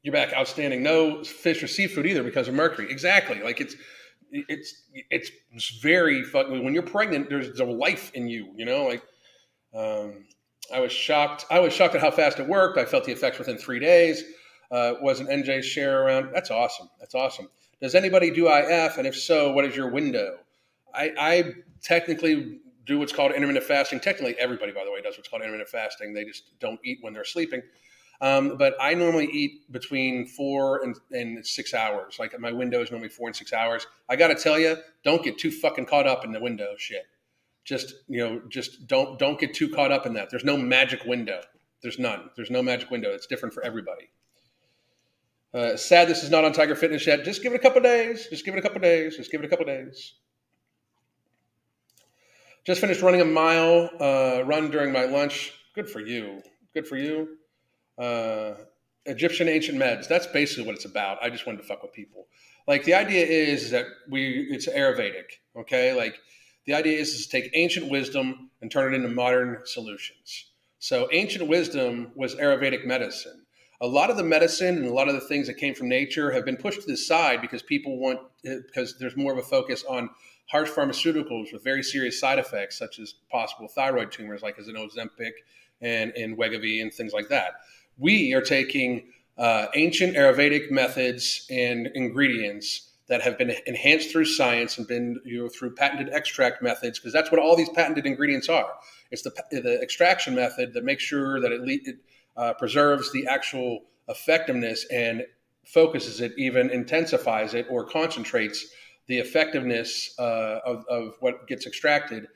you're back outstanding. No fish or seafood either because of mercury. Exactly. Like it's it's it's very fucking. When you're pregnant, there's a life in you. You know, like um, I was shocked. I was shocked at how fast it worked. I felt the effects within three days. Uh, was an NJ share around? That's awesome. That's awesome. Does anybody do IF? And if so, what is your window? I, I technically do what's called intermittent fasting. Technically, everybody, by the way, does what's called intermittent fasting. They just don't eat when they're sleeping. Um, but I normally eat between four and, and, six hours. Like my window is normally four and six hours. I got to tell you, don't get too fucking caught up in the window shit. Just you know, just don't don't get too caught up in that. There's no magic window. There's none. There's no magic window. It's different for everybody. Uh, sad this is not on Tiger Fitness yet. Just give it a couple days. Just give it a couple days. Just give it a couple days. Just finished running a mile uh, run during my lunch. Good for you. Good for you uh, Egyptian ancient meds. That's basically what it's about. I just wanted to fuck with people. Like the idea is that we it's Ayurvedic. Okay, like the idea is, is to take ancient wisdom and turn it into modern solutions. So ancient wisdom was Ayurvedic medicine. A lot of the medicine and a lot of the things that came from nature have been pushed to the side because people want because there's more of a focus on harsh pharmaceuticals with very serious side effects, such as possible thyroid tumors, like as an Ozempic and, and Wegovy and things like that we are taking uh, ancient Ayurvedic methods and ingredients that have been enhanced through science and been you know through patented extract methods because that's what all these patented ingredients are. It's the, the extraction method that makes sure that it, it uh, preserves the actual effectiveness and focuses it, even intensifies it or concentrates the effectiveness uh, of, of what gets extracted.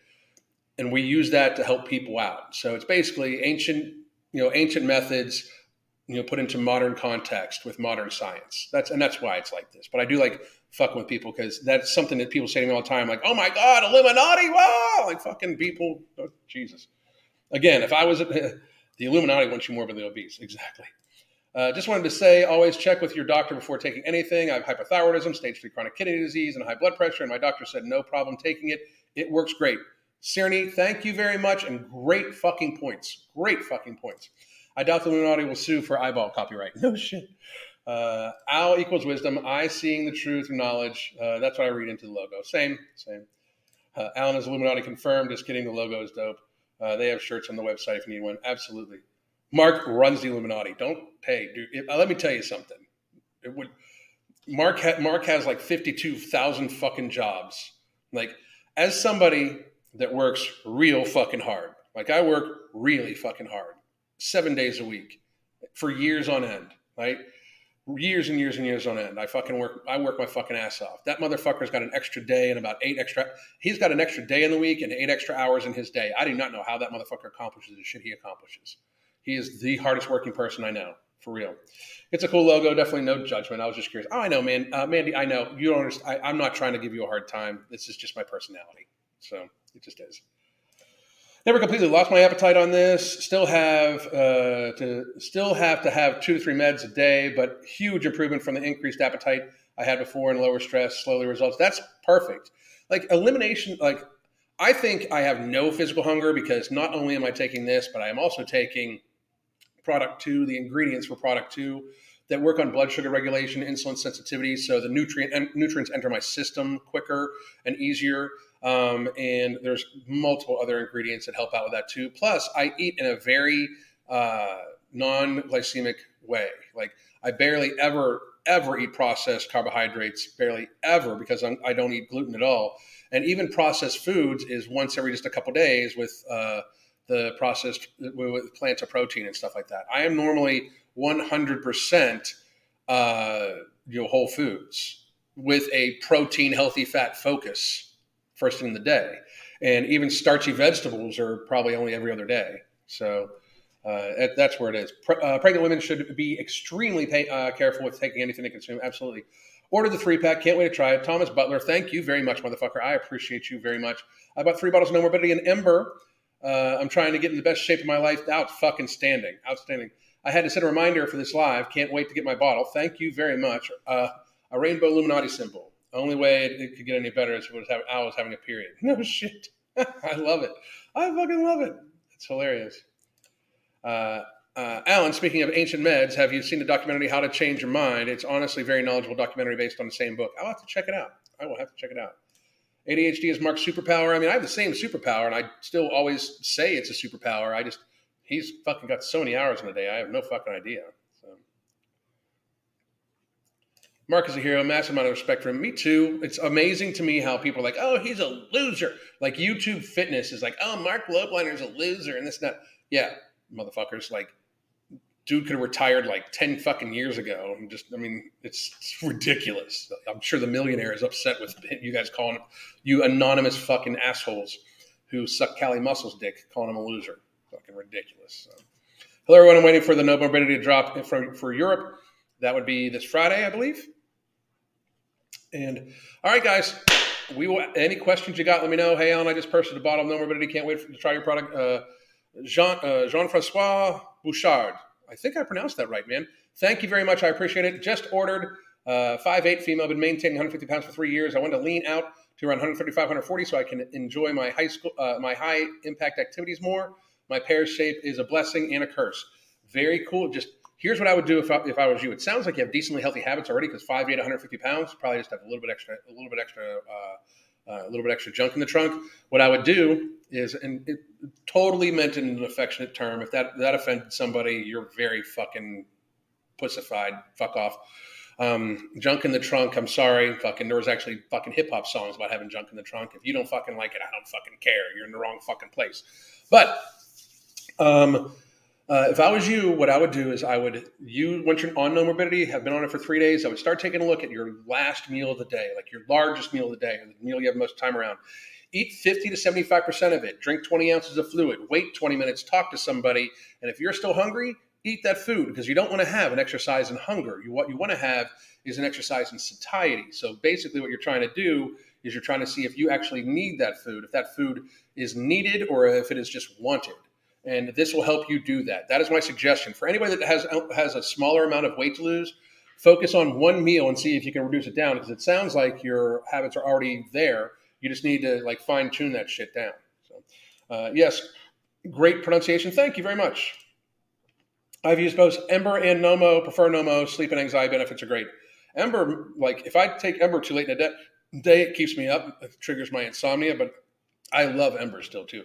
And we use that to help people out. So it's basically ancient you know ancient methods you know put into modern context with modern science that's and that's why it's like this but i do like fucking with people because that's something that people say to me all the time like oh my god illuminati wow like fucking people oh, jesus again if i was the illuminati wants you morbidly obese exactly uh, just wanted to say always check with your doctor before taking anything i have hypothyroidism stage 3 chronic kidney disease and high blood pressure and my doctor said no problem taking it it works great Cerny, thank you very much, and great fucking points. Great fucking points. I doubt the Illuminati will sue for eyeball copyright. No shit. Uh, Al equals wisdom. I seeing the truth knowledge. Uh, that's what I read into the logo. Same, same. Uh, Alan is Illuminati confirmed. Just kidding. The logo is dope. Uh, they have shirts on the website if you need one. Absolutely. Mark runs the Illuminati. Don't pay. Dude, uh, let me tell you something. It would. Mark ha- Mark has like fifty two thousand fucking jobs. Like as somebody that works real fucking hard. Like I work really fucking hard. seven days a week for years on end, right? Years and years and years on end. I fucking work. I work my fucking ass off. That motherfucker's got an extra day and about eight extra. He's got an extra day in the week and eight extra hours in his day. I do not know how that motherfucker accomplishes the shit he accomplishes. He is the hardest working person I know, for real. It's a cool logo. Definitely no judgment. I was just curious. Oh, I know, man. Uh, Mandy, I know. You don't understand. I, I'm not trying to give you a hard time. This is just my personality. So it just is. Never completely lost my appetite on this. Still have uh, to still have to have two to three meds a day, but huge improvement from the increased appetite I had before and lower stress, slowly results. That's perfect. Like elimination, like I think I have no physical hunger because not only am I taking this, but I am also taking product two, the ingredients for product two that work on blood sugar regulation, insulin sensitivity, so the nutrient nutrients enter my system quicker and easier. Um, and there's multiple other ingredients that help out with that too. Plus, I eat in a very uh, non-glycemic way. Like I barely ever ever eat processed carbohydrates, barely ever because I'm, I do not eat gluten at all. And even processed foods is once every just a couple days with uh, the processed with plants of protein and stuff like that. I am normally 100% uh, you know whole foods with a protein healthy fat focus first thing in the day. And even starchy vegetables are probably only every other day. So uh, that's where it is. Pre- uh, pregnant women should be extremely pay- uh, careful with taking anything they consume. Absolutely. Order the three pack. Can't wait to try it. Thomas Butler, thank you very much, motherfucker. I appreciate you very much. I bought three bottles of Nomorbidity and Ember. Uh, I'm trying to get in the best shape of my life. Out fucking standing. Outstanding. I had to set a reminder for this live. Can't wait to get my bottle. Thank you very much. Uh, a rainbow Illuminati symbol. Only way it, could get any better is if I was having a period. No shit. I love it. I fucking love it. It's hilarious. Uh, uh, Alan, speaking of ancient meds, have you seen the documentary How to Change Your Mind? It's honestly very knowledgeable documentary based on the same book. I'll have to check it out. I will have to check it out. ADHD is Mark's superpower. I mean, I have the same superpower, and I still always say it's a superpower. I just he's fucking got so many hours in a day. I have no fucking idea. Mark is a hero, massive amount of respect for him. Me too. It's amazing to me how people are like, oh, he's a loser. Like YouTube fitness is like, oh, Mark is a loser and this and that. Yeah, motherfuckers. Like, dude could have retired like 10 fucking years ago. I'm just, I mean, it's, it's ridiculous. I'm sure the millionaire is upset with you guys calling you anonymous fucking assholes who suck Cali Muscles dick, calling him a loser. Fucking ridiculous. So. Hello, everyone. I'm waiting for the Nomorbidity to drop for, for Europe. That would be this Friday, I believe. And all right, guys, we will. Any questions you got? Let me know. Hey, Alan, I just purchased a bottle of Nomorbidity. Can't wait for, to try your product. Uh, Jean uh, Jean Francois Bouchard. I think I pronounced that right, man. Thank you very much. I appreciate it. Just ordered. Uh, five eight female. Been maintaining 150 pounds for three years. I want to lean out to around 135, 140, so I can enjoy my high school, uh, my high impact activities more. My pear shape is a blessing and a curse. Very cool. Just Here's what I would do if I, if I was you. It sounds like you have decently healthy habits already because 5'8", 150 pounds, probably just have a little bit extra, a little bit extra, uh, uh, a little bit extra junk in the trunk. What I would do is, and it totally meant in an affectionate term. If that that offended somebody, you're very fucking pussified. Fuck off. Um, junk in the trunk. I'm sorry. Fucking. There was actually fucking hip hop songs about having junk in the trunk. If you don't fucking like it, I don't fucking care. You're in the wrong fucking place. But um, uh, if I was you, what I would do is I would you once you're on Nomorbidity, have been on it for three days, I would start taking a look at your last meal of the day, like your largest meal of the day, or the meal you have most time around. Eat 50 to 75% of it. Drink 20 ounces of fluid. Wait 20 minutes. Talk to somebody. And if you're still hungry, eat that food because you don't want to have an exercise in hunger. You, what you want to have is an exercise in satiety. So basically, what you're trying to do is you're trying to see if you actually need that food, if that food is needed or if it is just wanted and this will help you do that. That is my suggestion for anybody that has has a smaller amount of weight to lose. Focus on one meal and see if you can reduce it down because it sounds like your habits are already there. You just need to like fine tune that shit down. So, uh, yes, great pronunciation. Thank you very much. I've used both Ember and Nomo. Prefer Nomo. Sleep and anxiety benefits are great. Ember, like if I take Ember too late in the day, it keeps me up. It triggers my insomnia, but I love Ember still too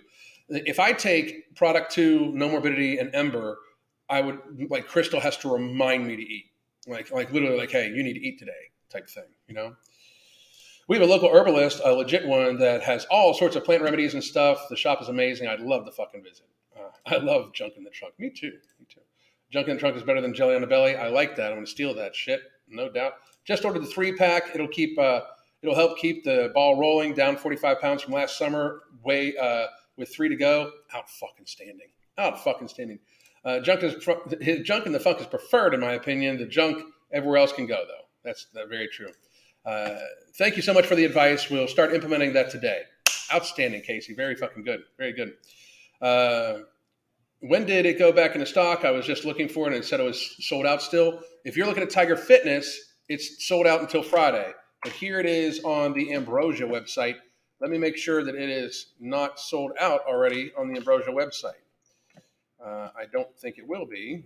if I take product two, Nomorbidity, and Ember, I would like Crystal has to remind me to eat, like like literally like, hey, you need to eat today, type thing, you know. We have a local herbalist, a legit one that has all sorts of plant remedies and stuff. The shop is amazing. I'd love to fucking visit. Uh, I love junk in the trunk. Me too. Me too. Junk in the trunk is better than jelly on the belly. I like that. I'm going to steal that shit, no doubt. Just ordered the three pack. It'll keep. Uh, it'll help keep the ball rolling. Down 45 pounds from last summer. Way uh, with three to go. Out fucking standing. Out fucking standing. Uh, junk is his junk in the funk is preferred in my opinion. The junk everywhere else can go though. That's very true. Uh, thank you so much for the advice. We'll start implementing that today. Outstanding, Casey. Very fucking good. Very good. Uh, when did it go back into stock? I was just looking for it and it said it was sold out still. If you're looking at Tiger Fitness, it's sold out until Friday. But here it is on the Ambrosia website. Let me make sure that it is not sold out already on the Ambrosia website. Uh, I don't think it will be.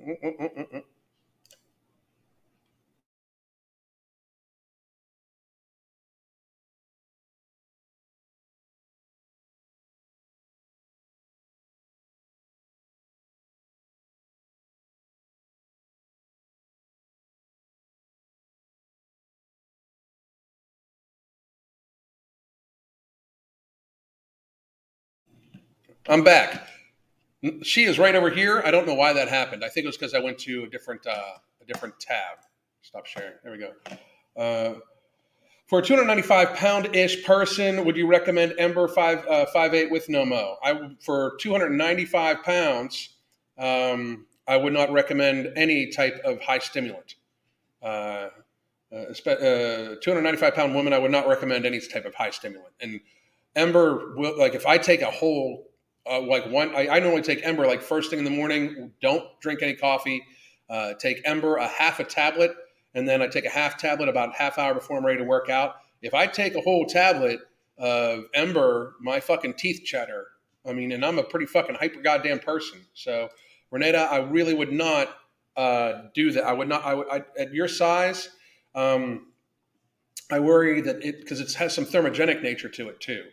Mm-mm-mm-mm. I'm back. She is right over here. I don't know why that happened. I think it was because I went to a different uh, a different tab. Stop sharing. There we go. Uh, for a 295 pound ish person, would you recommend Ember five uh, with no mo? I for 295 pounds, um, I would not recommend any type of high stimulant. Uh, uh, uh 295 pound woman, I would not recommend any type of high stimulant. And Ember, will, like if I take a whole uh, like one, I, I, normally take Ember like first thing in the morning. Don't drink any coffee. Uh, take Ember a half a tablet, and then I take a half tablet about half hour before I'm ready to work out. If I take a whole tablet of Ember, my fucking teeth chatter. I mean, and I'm a pretty fucking hyper goddamn person. So, Renata, I really would not uh, do that. I would not. I would I, at your size. Um, I worry that it because it has some thermogenic nature to it too.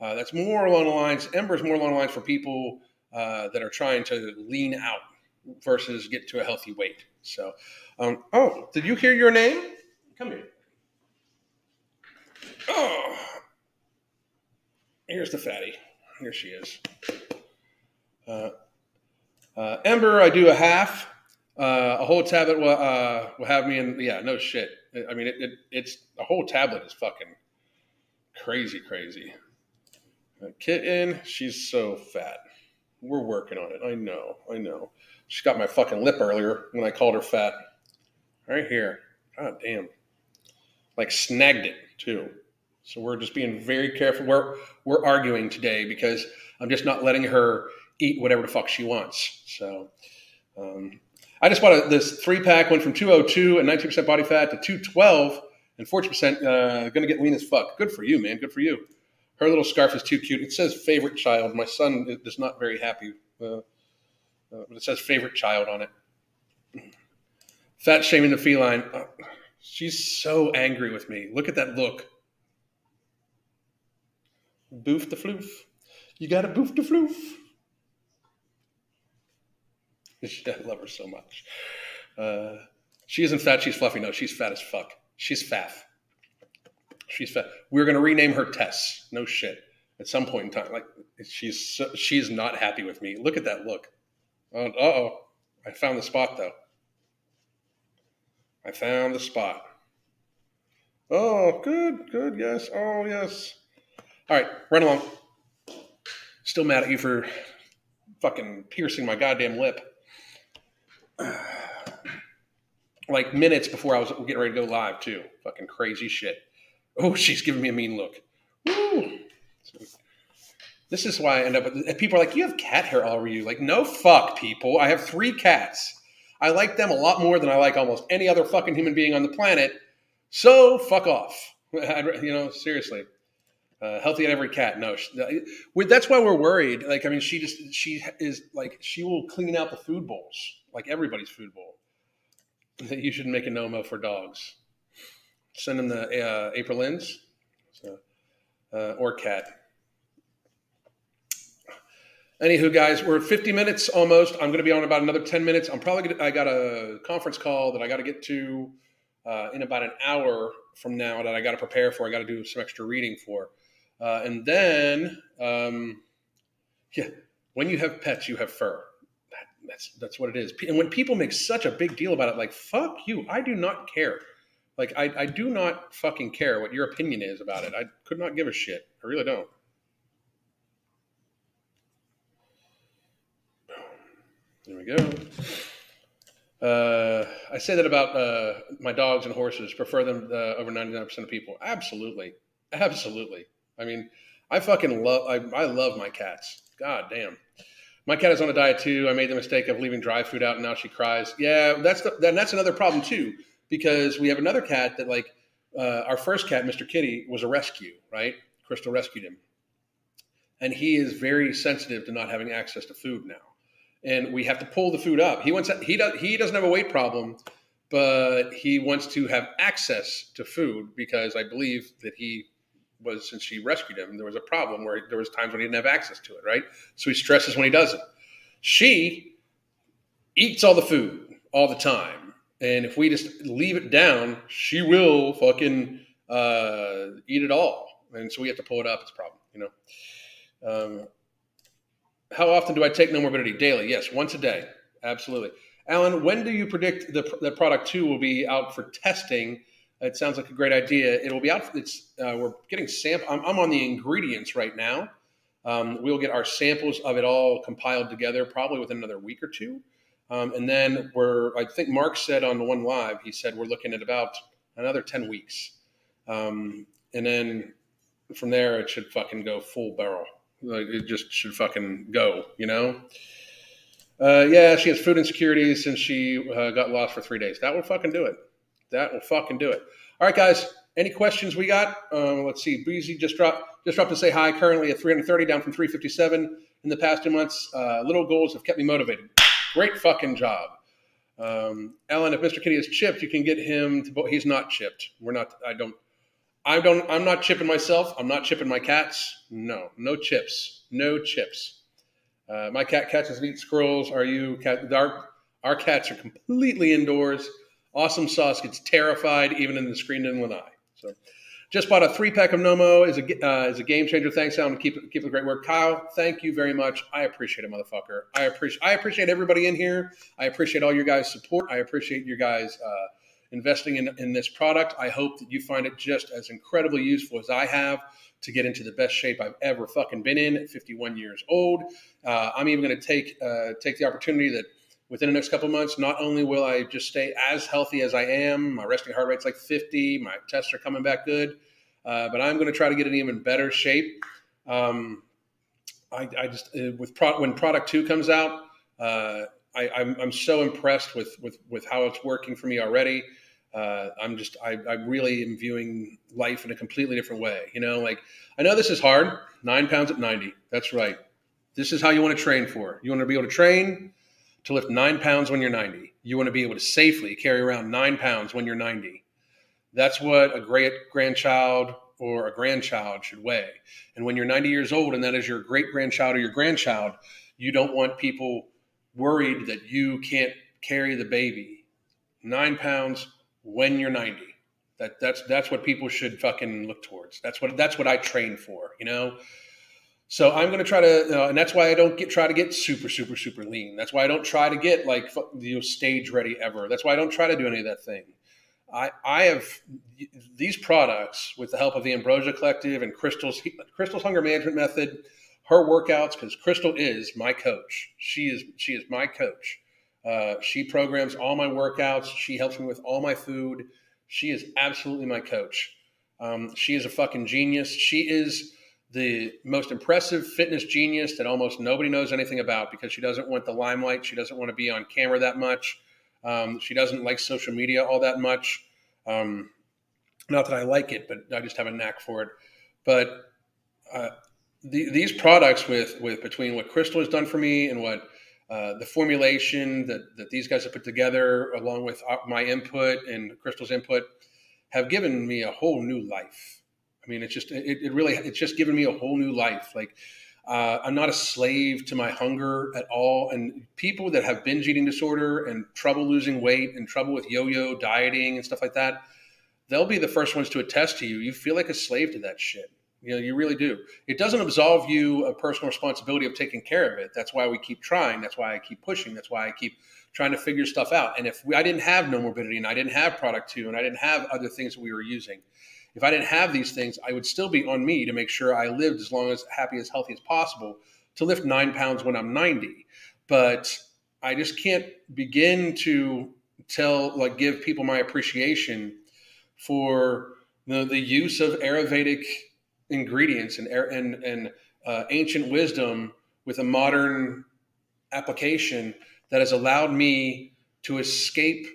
Uh, that's more along the lines. Ember is more along the lines for people uh, that are trying to lean out versus get to a healthy weight. So, um, oh, did you hear your name? Come here. Oh, here's the fatty. Here she is. Uh, uh, Ember, I do a half. Uh, a whole tablet will, uh, will have me in. Yeah, no shit. I mean, it, it, it's a whole tablet is fucking crazy, crazy. A kitten, she's so fat. We're working on it. I know. I know. She got my fucking lip earlier when I called her fat. Right here. God damn. Like snagged it too. So we're just being very careful. We're we're arguing today because I'm just not letting her eat whatever the fuck she wants. So um, I just bought a, this three pack. Went from 202 and 19% body fat to 212 and 40%. Uh, to get lean as fuck. Good for you, man. Good for you. Her little scarf is too cute. It says favorite child. My son is not very happy, uh, uh, but it says favorite child on it. Fat shaming the feline. Uh, she's so angry with me. Look at that look. Boof the floof. You got to boof the floof. I love her so much. Uh, she isn't fat. She's fluffy. No, she's fat as fuck. She's fat. She's fat. We're going to rename her Tess. No shit. At some point in time, like she's so, she's not happy with me. Look at that look. Uh oh. I found the spot though. I found the spot. Oh, good, good, yes. Oh, yes. All right, run along. Still mad at you for fucking piercing my goddamn lip. Like minutes before I was getting ready to go live, too. Fucking crazy shit. Oh, she's giving me a mean look. Woo. This is why I end up with people are like, you have cat hair all over you. Like, no fuck, people. I have three cats. I like them a lot more than I like almost any other fucking human being on the planet. So fuck off. you know, seriously. Uh, healthy at every cat. No, that's why we're worried. Like, I mean, she just she is like she will clean out the food bowls, like everybody's food bowl. You should make a no-mo for dogs send them the uh, April ends, so, uh, or cat. Anywho, guys, we're 50 minutes almost. I'm going to be on about another 10 minutes. I'm probably gonna, I got a conference call that I got to get to uh, in about an hour from now that I got to prepare for. I got to do some extra reading for, uh, and then um, yeah, when you have pets, you have fur. That, that's that's what it is. And when people make such a big deal about it, like fuck you, I do not care. Like I, I do not fucking care what your opinion is about it. I could not give a shit. I really don't. There we go. Uh, I say that about uh, my dogs and horses. Prefer them uh, over ninety nine percent of people. Absolutely, absolutely. I mean, I fucking love. I, I love my cats. God damn. My cat is on a diet too. I made the mistake of leaving dry food out, and now she cries. Yeah, that's the, that's another problem too, because we have another cat that like uh, our first cat, Mr. Kitty, was a rescue. Right, Crystal rescued him, and he is very sensitive to not having access to food now, and we have to pull the food up. He wants he does he doesn't have a weight problem, but he wants to have access to food because I believe that he was since she rescued him, there was a problem where there was times when he didn't have access to it, right? So he stresses when he doesn't. She eats all the food all the time, and if we just leave it down, she will fucking uh, eat it all, and so we have to pull it up. It's a problem, you know. Um, how often do I take Nomorbidity? Daily, yes, once a day, absolutely. Alan, when do you predict the, product two will be out for testing? It sounds like a great idea. It'll be out. It's uh, we're getting sample. I'm, I'm, on the ingredients right now. Um, we'll get our samples of it all compiled together probably within another week or two, um, and then we're. I think Mark said on the one live. He said we're looking at about another ten weeks, um, and then from there it should fucking go full barrel. Like it just should fucking go. You know. Uh, yeah, she has food insecurities since she uh, got lost for three days. That will fucking do it. That will fucking do it. All right, guys. Any questions we got? Um, let's see. Breezy just dropped just dropped to say hi. Currently at 330, down from 357 in the past two months. Uh, little goals have kept me motivated. Great fucking job. Um, Ellen, if Mr. Kitty is chipped, you can get him to. He's not chipped. We're not. I don't. I don't. I'm not chipping myself. I'm not chipping my cats. No, no chips. No chips. Uh, my cat catches and eats squirrels. Are you cat? Our our cats are completely indoors. Awesome sauce gets terrified even in the screened in one eye. So, just bought a three pack of Nomo is a uh, is a game changer. Thanks, Alan. Keep keep the great work, Kyle. Thank you very much. I appreciate it, motherfucker. I appreciate I appreciate everybody in here. I appreciate all your guys' support. I appreciate your guys uh, investing in in this product. I hope that you find it just as incredibly useful as I have to get into the best shape I've ever fucking been in at 51 years old. Uh, I'm even going to take uh, take the opportunity that within the next couple months, not only will I just stay as healthy as I am, my resting heart rate's like 50, my tests are coming back good, uh, but I'm going to try to get in even better shape. Um, I, I, just uh, with pro- when product two comes out, uh, I, am so impressed with, with with how it's working for me already. Uh, I'm just I, I really am viewing life in a completely different way. You know, like I know this is hard. Nine pounds at 90. That's right. This is how you want to train for. You want to be able to train to lift nine pounds when you're 90. You want to be able to safely carry around nine pounds when you're 90. That's what a great grandchild or a grandchild should weigh. And when you're 90 years old and that is your great grandchild or your grandchild, you don't want people worried that you can't carry the baby. Nine pounds when you're 90. That, that's that's what people should fucking look towards. That's what that's what I train for. You know, so I'm going to try to, uh, and that's why I don't get try to get super, super, super lean. That's why I don't try to get like you know stage ready ever. That's why I don't try to do any of that thing. I I have these products with the help of the Ambrosia Collective and Crystal's Crystal's Hunger Management Method, her workouts because Crystal is my coach. She is she is my coach. Uh, she programs all my workouts. She helps me with all my food. She is absolutely my coach. Um, she is a fucking genius. She is the most impressive fitness genius that almost nobody knows anything about because she doesn't want the limelight. She doesn't want to be on camera that much. Um, she doesn't like social media all that much. Um, not that I like it, but I just have a knack for it. But uh, the, these products, with with between what Crystal has done for me and what uh, the formulation that, that these guys have put together, along with uh, my input and Crystal's input, have given me a whole new life. I mean, it's just it, it really it's just given me a whole new life. Like uh, I'm not a slave to my hunger at all. And people that have binge eating disorder and trouble losing weight and trouble with yo-yo dieting and stuff like that, they'll be the first ones to attest to you. You feel like a slave to that shit. You know, you really do. It doesn't absolve you of personal responsibility of taking care of it. That's why we keep trying. That's why I keep pushing. That's why I keep trying to figure stuff out. And if we, I didn't have Nomorbidity and I didn't have product two and I didn't have other things that we were using, if I didn't have these things, I would still be on me to make sure I lived as long as happy as healthy as possible to lift nine pounds when I'm 90. But I just can't begin to tell, like, give people my appreciation for the, the use of Ayurvedic ingredients and and and uh, ancient wisdom with a modern application that has allowed me to escape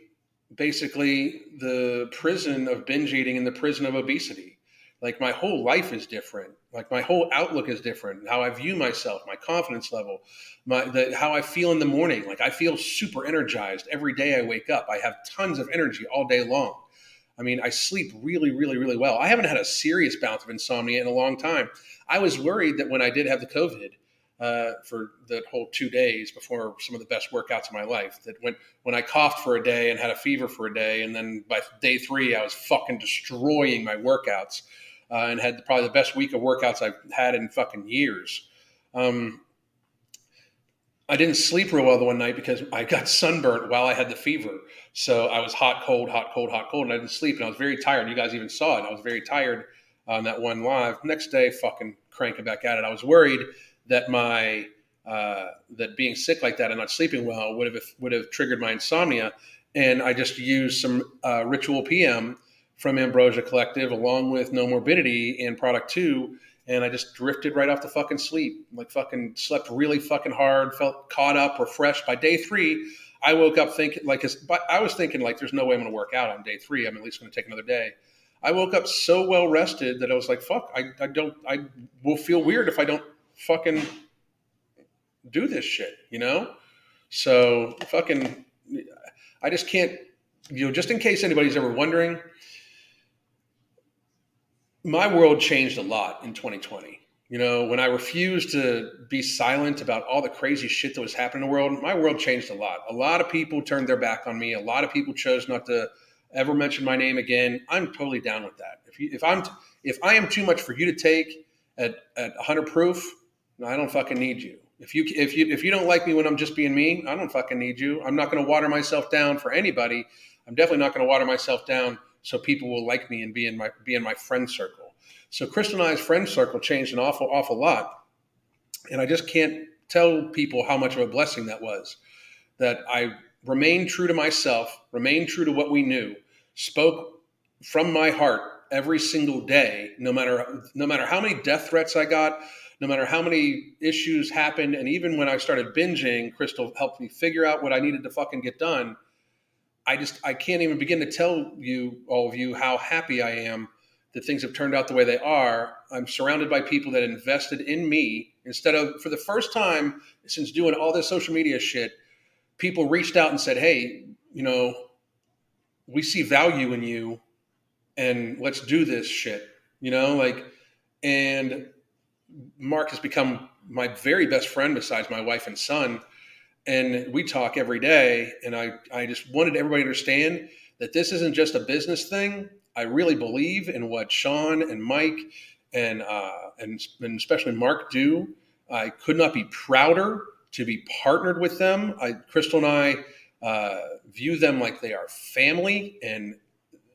basically the prison of binge eating and the prison of obesity. Like my whole life is different. Like my whole outlook is different. How I view myself, my confidence level, my the, how I feel in the morning. Like I feel super energized every day I wake up. I have tons of energy all day long. I mean, I sleep really, really, really well. I haven't had a serious bout of insomnia in a long time. I was worried that when I did have the COVID, uh, for the whole two days before some of the best workouts of my life. That when when I coughed for a day and had a fever for a day, and then by day three I was fucking destroying my workouts uh, and had probably the best week of workouts I've had in fucking years. Um, I didn't sleep real well the one night because I got sunburnt while I had the fever. So I was hot, cold, hot, cold, hot, cold, and I didn't sleep. And I was very tired. You guys even saw it. I was very tired on that one live. Next day, fucking cranking back at it. I was worried that my uh, that being sick like that and not sleeping well would have would have triggered my insomnia. And I just used some uh, Ritual PM from Ambrosia Collective along with Nomorbidity and Product Two, and I just drifted right off the fucking sleep. Like fucking slept really fucking hard, felt caught up, refreshed. By day three, I woke up thinking like I was thinking like there's no way I'm going to work out on day three. I'm at least going to take another day. I woke up so well rested that I was like, fuck, I, I don't, I will feel weird if I don't fucking do this shit, you know? So fucking, I just can't, you know, just in case anybody's ever wondering, my world changed a lot in 2020. You know, when I refused to be silent about all the crazy shit that was happening in the world, my world changed a lot. A lot of people turned their back on me. A lot of people chose not to ever mention my name again. I'm totally down with that. If you, if I'm, if I am too much for you to take at, at 100 proof, I don't fucking need you. If you if you if you don't like me when I'm just being me, I don't fucking need you. I'm not going to water myself down for anybody. I'm definitely not going to water myself down so people will like me and be in my be in my friend circle. So Crystal and I's friend circle changed an awful awful lot, and I just can't tell people how much of a blessing that was. That I remained true to myself, remained true to what we knew, spoke from my heart every single day, no matter no matter how many death threats I got, no matter how many issues happened, and even when I started binging, Crystal helped me figure out what I needed to fucking get done. I just I can't even begin to tell you all of you how happy I am that things have turned out the way they are. I'm surrounded by people that invested in me instead of for the first time since doing all this social media shit. People reached out and said, "Hey, you know, we see value in you, and let's do this shit." You know, like, and Mark has become my very best friend besides my wife and son. And we talk every day. And I, I just wanted everybody to understand that this isn't just a business thing. I really believe in what Sean and Mike and, uh, and, and especially Mark do. I could not be prouder to be partnered with them. I, Crystal and I uh, view them like they are family. And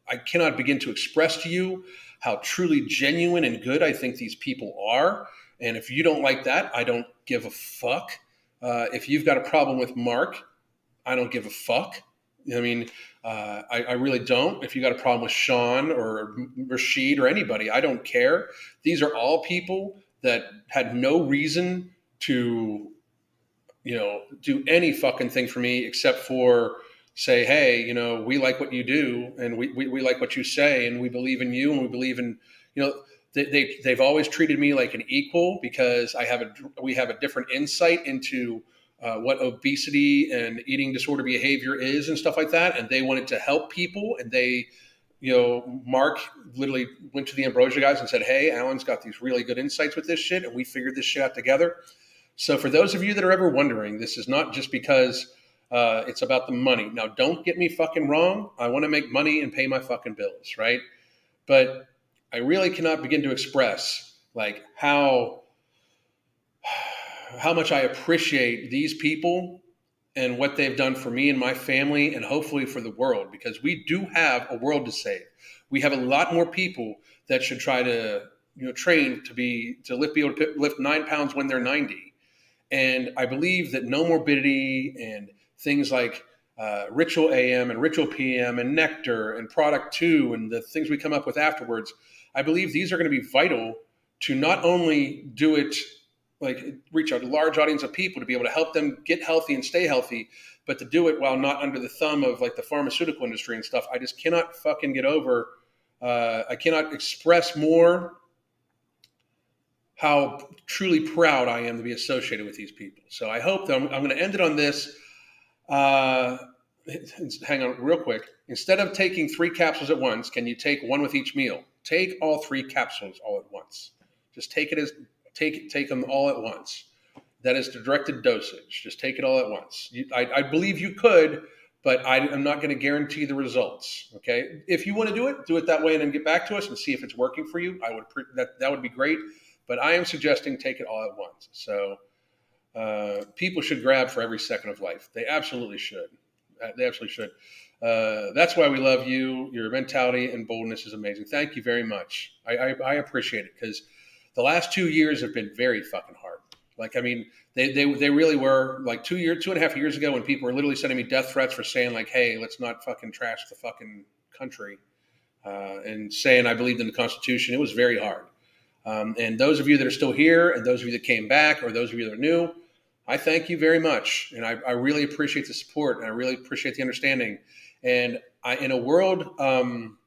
I cannot begin to express to you how truly genuine and good I think these people are. And if you don't like that, I don't give a fuck. Uh, if you've got a problem with Mark, I don't give a fuck. I mean, uh, I, I, really don't. If you got a problem with Sean or Rashid or anybody, I don't care. These are all people that had no reason to, you know, do any fucking thing for me except for say, hey, you know, we like what you do and we, we, we like what you say and we believe in you and we believe in, you know, they, they, they've always treated me like an equal because I have a, we have a different insight into uh, what obesity and eating disorder behavior is and stuff like that. And they wanted to help people and they, you know, Mark literally went to the Ambrosia guys and said, Hey, Alan's got these really good insights with this shit. And we figured this shit out together. So for those of you that are ever wondering, this is not just because uh, it's about the money. Now, don't get me fucking wrong. I want to make money and pay my fucking bills, right? But I really cannot begin to express like how how much I appreciate these people and what they've done for me and my family and hopefully for the world because we do have a world to save. We have a lot more people that should try to you know train to be to lift be able to lift nine pounds when they're 90 and i believe that Nomorbidity and things like uh, ritual am and ritual pm and nectar and product 2 and the things we come up with afterwards i believe these are going to be vital to not only do it like reach a large audience of people to be able to help them get healthy and stay healthy but to do it while not under the thumb of like the pharmaceutical industry and stuff i just cannot fucking get over uh, i cannot express more how truly proud I am to be associated with these people. So I hope that I'm, I'm going to end it on this. Uh, hang on real quick. Instead of taking three capsules at once, can you take one with each meal? Take all three capsules all at once. Just take it as take take them all at once. That is the directed dosage. Just take it all at once. You, I, I, believe you could, but I, am not going to guarantee the results. Okay, if you want to do it, do it that way, and then get back to us and see if it's working for you. I would that that would be great. But I am suggesting take it all at once. So uh, people should grab for every second of life. They absolutely should. Uh, they absolutely should. Uh, that's why we love you. Your mentality and boldness is amazing. Thank you very much. I, I, I appreciate it because the last two years have been very fucking hard. Like, I mean, they, they, they really were like two years, two and a half years ago when people were literally sending me death threats for saying like, Hey, let's not fucking trash the fucking country. Uh, and saying I believed in the constitution. It was very hard. Um, and those of you that are still here, and those of you that came back, or those of you that are new, I thank you very much, and I, I really appreciate the support, and I really appreciate the understanding. And I, in a world, um,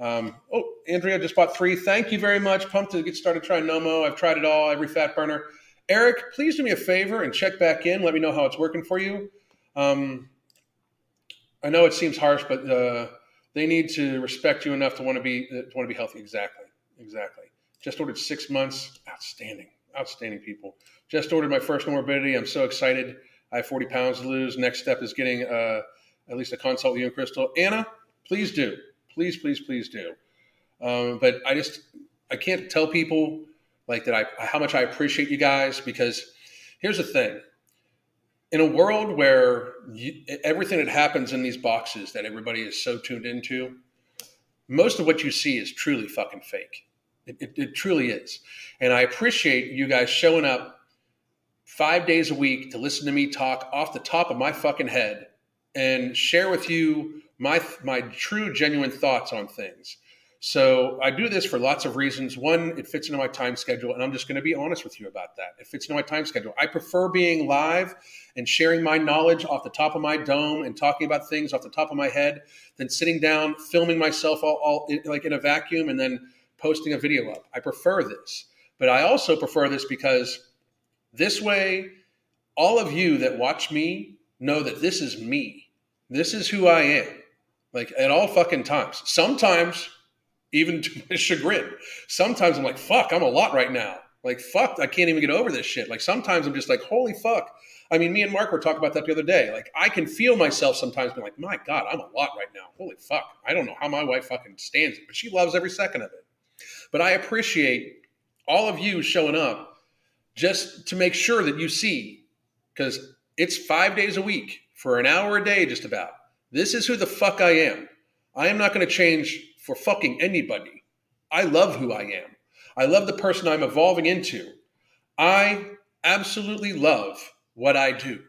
um, oh, Andrea just bought three. Thank you very much. Pumped to get started trying Nomo. I've tried it all, every fat burner. Eric, please do me a favor and check back in. Let me know how it's working for you. Um, I know it seems harsh, but uh, they need to respect you enough to want to be to want to be healthy. Exactly, exactly. Just ordered six months. Outstanding. Outstanding people. Just ordered my first morbidity. I'm so excited. I have 40 pounds to lose. Next step is getting uh, at least a consult with you and Crystal. Anna, please do. Please, please, please do. Um, but I just, I can't tell people like that I, how much I appreciate you guys because here's the thing. In a world where you, everything that happens in these boxes that everybody is so tuned into, most of what you see is truly fucking fake. It, it, it, truly is. And I appreciate you guys showing up five days a week to listen to me talk off the top of my fucking head and share with you my my true genuine thoughts on things. So I do this for lots of reasons. One, it fits into my time schedule, and I'm just going to be honest with you about that. It fits into my time schedule. I prefer being live and sharing my knowledge off the top of my dome and talking about things off the top of my head than sitting down, filming myself all, all like in a vacuum, and then posting a video up. I prefer this. But I also prefer this because this way, all of you that watch me know that this is me. This is who I am. Like at all fucking times. Sometimes, even to my chagrin, sometimes I'm like, fuck, I'm a lot right now. Like, fuck, I can't even get over this shit. Like, sometimes I'm just like, holy fuck. I mean, me and Mark were talking about that the other day. Like, I can feel myself sometimes being like, my God, I'm a lot right now. Holy fuck. I don't know how my wife fucking stands it, but she loves every second of it. But I appreciate all of you showing up just to make sure that you see, because it's five days a week for an hour a day, just about. This is who the fuck I am. I am not going to change for fucking anybody. I love who I am. I love the person I'm evolving into. I absolutely love what I do.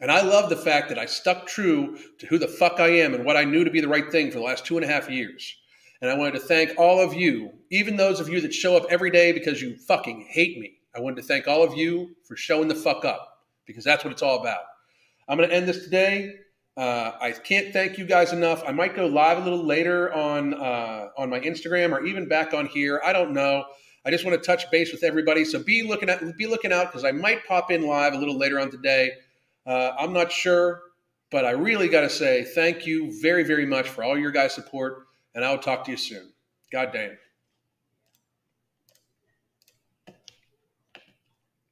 And I love the fact that I stuck true to who the fuck I am and what I knew to be the right thing for the last two and a half years. And I wanted to thank all of you, even those of you that show up every day because you fucking hate me. I wanted to thank all of you for showing the fuck up because that's what it's all about. I'm going to end this today. Uh, I can't thank you guys enough. I might go live a little later on uh, on my Instagram or even back on here. I don't know. I just want to touch base with everybody. So be looking at be looking out because I might pop in live a little later on today. Uh, I'm not sure, but I really got to say thank you very very much for all your guys' support and I'll talk to you soon. God damn.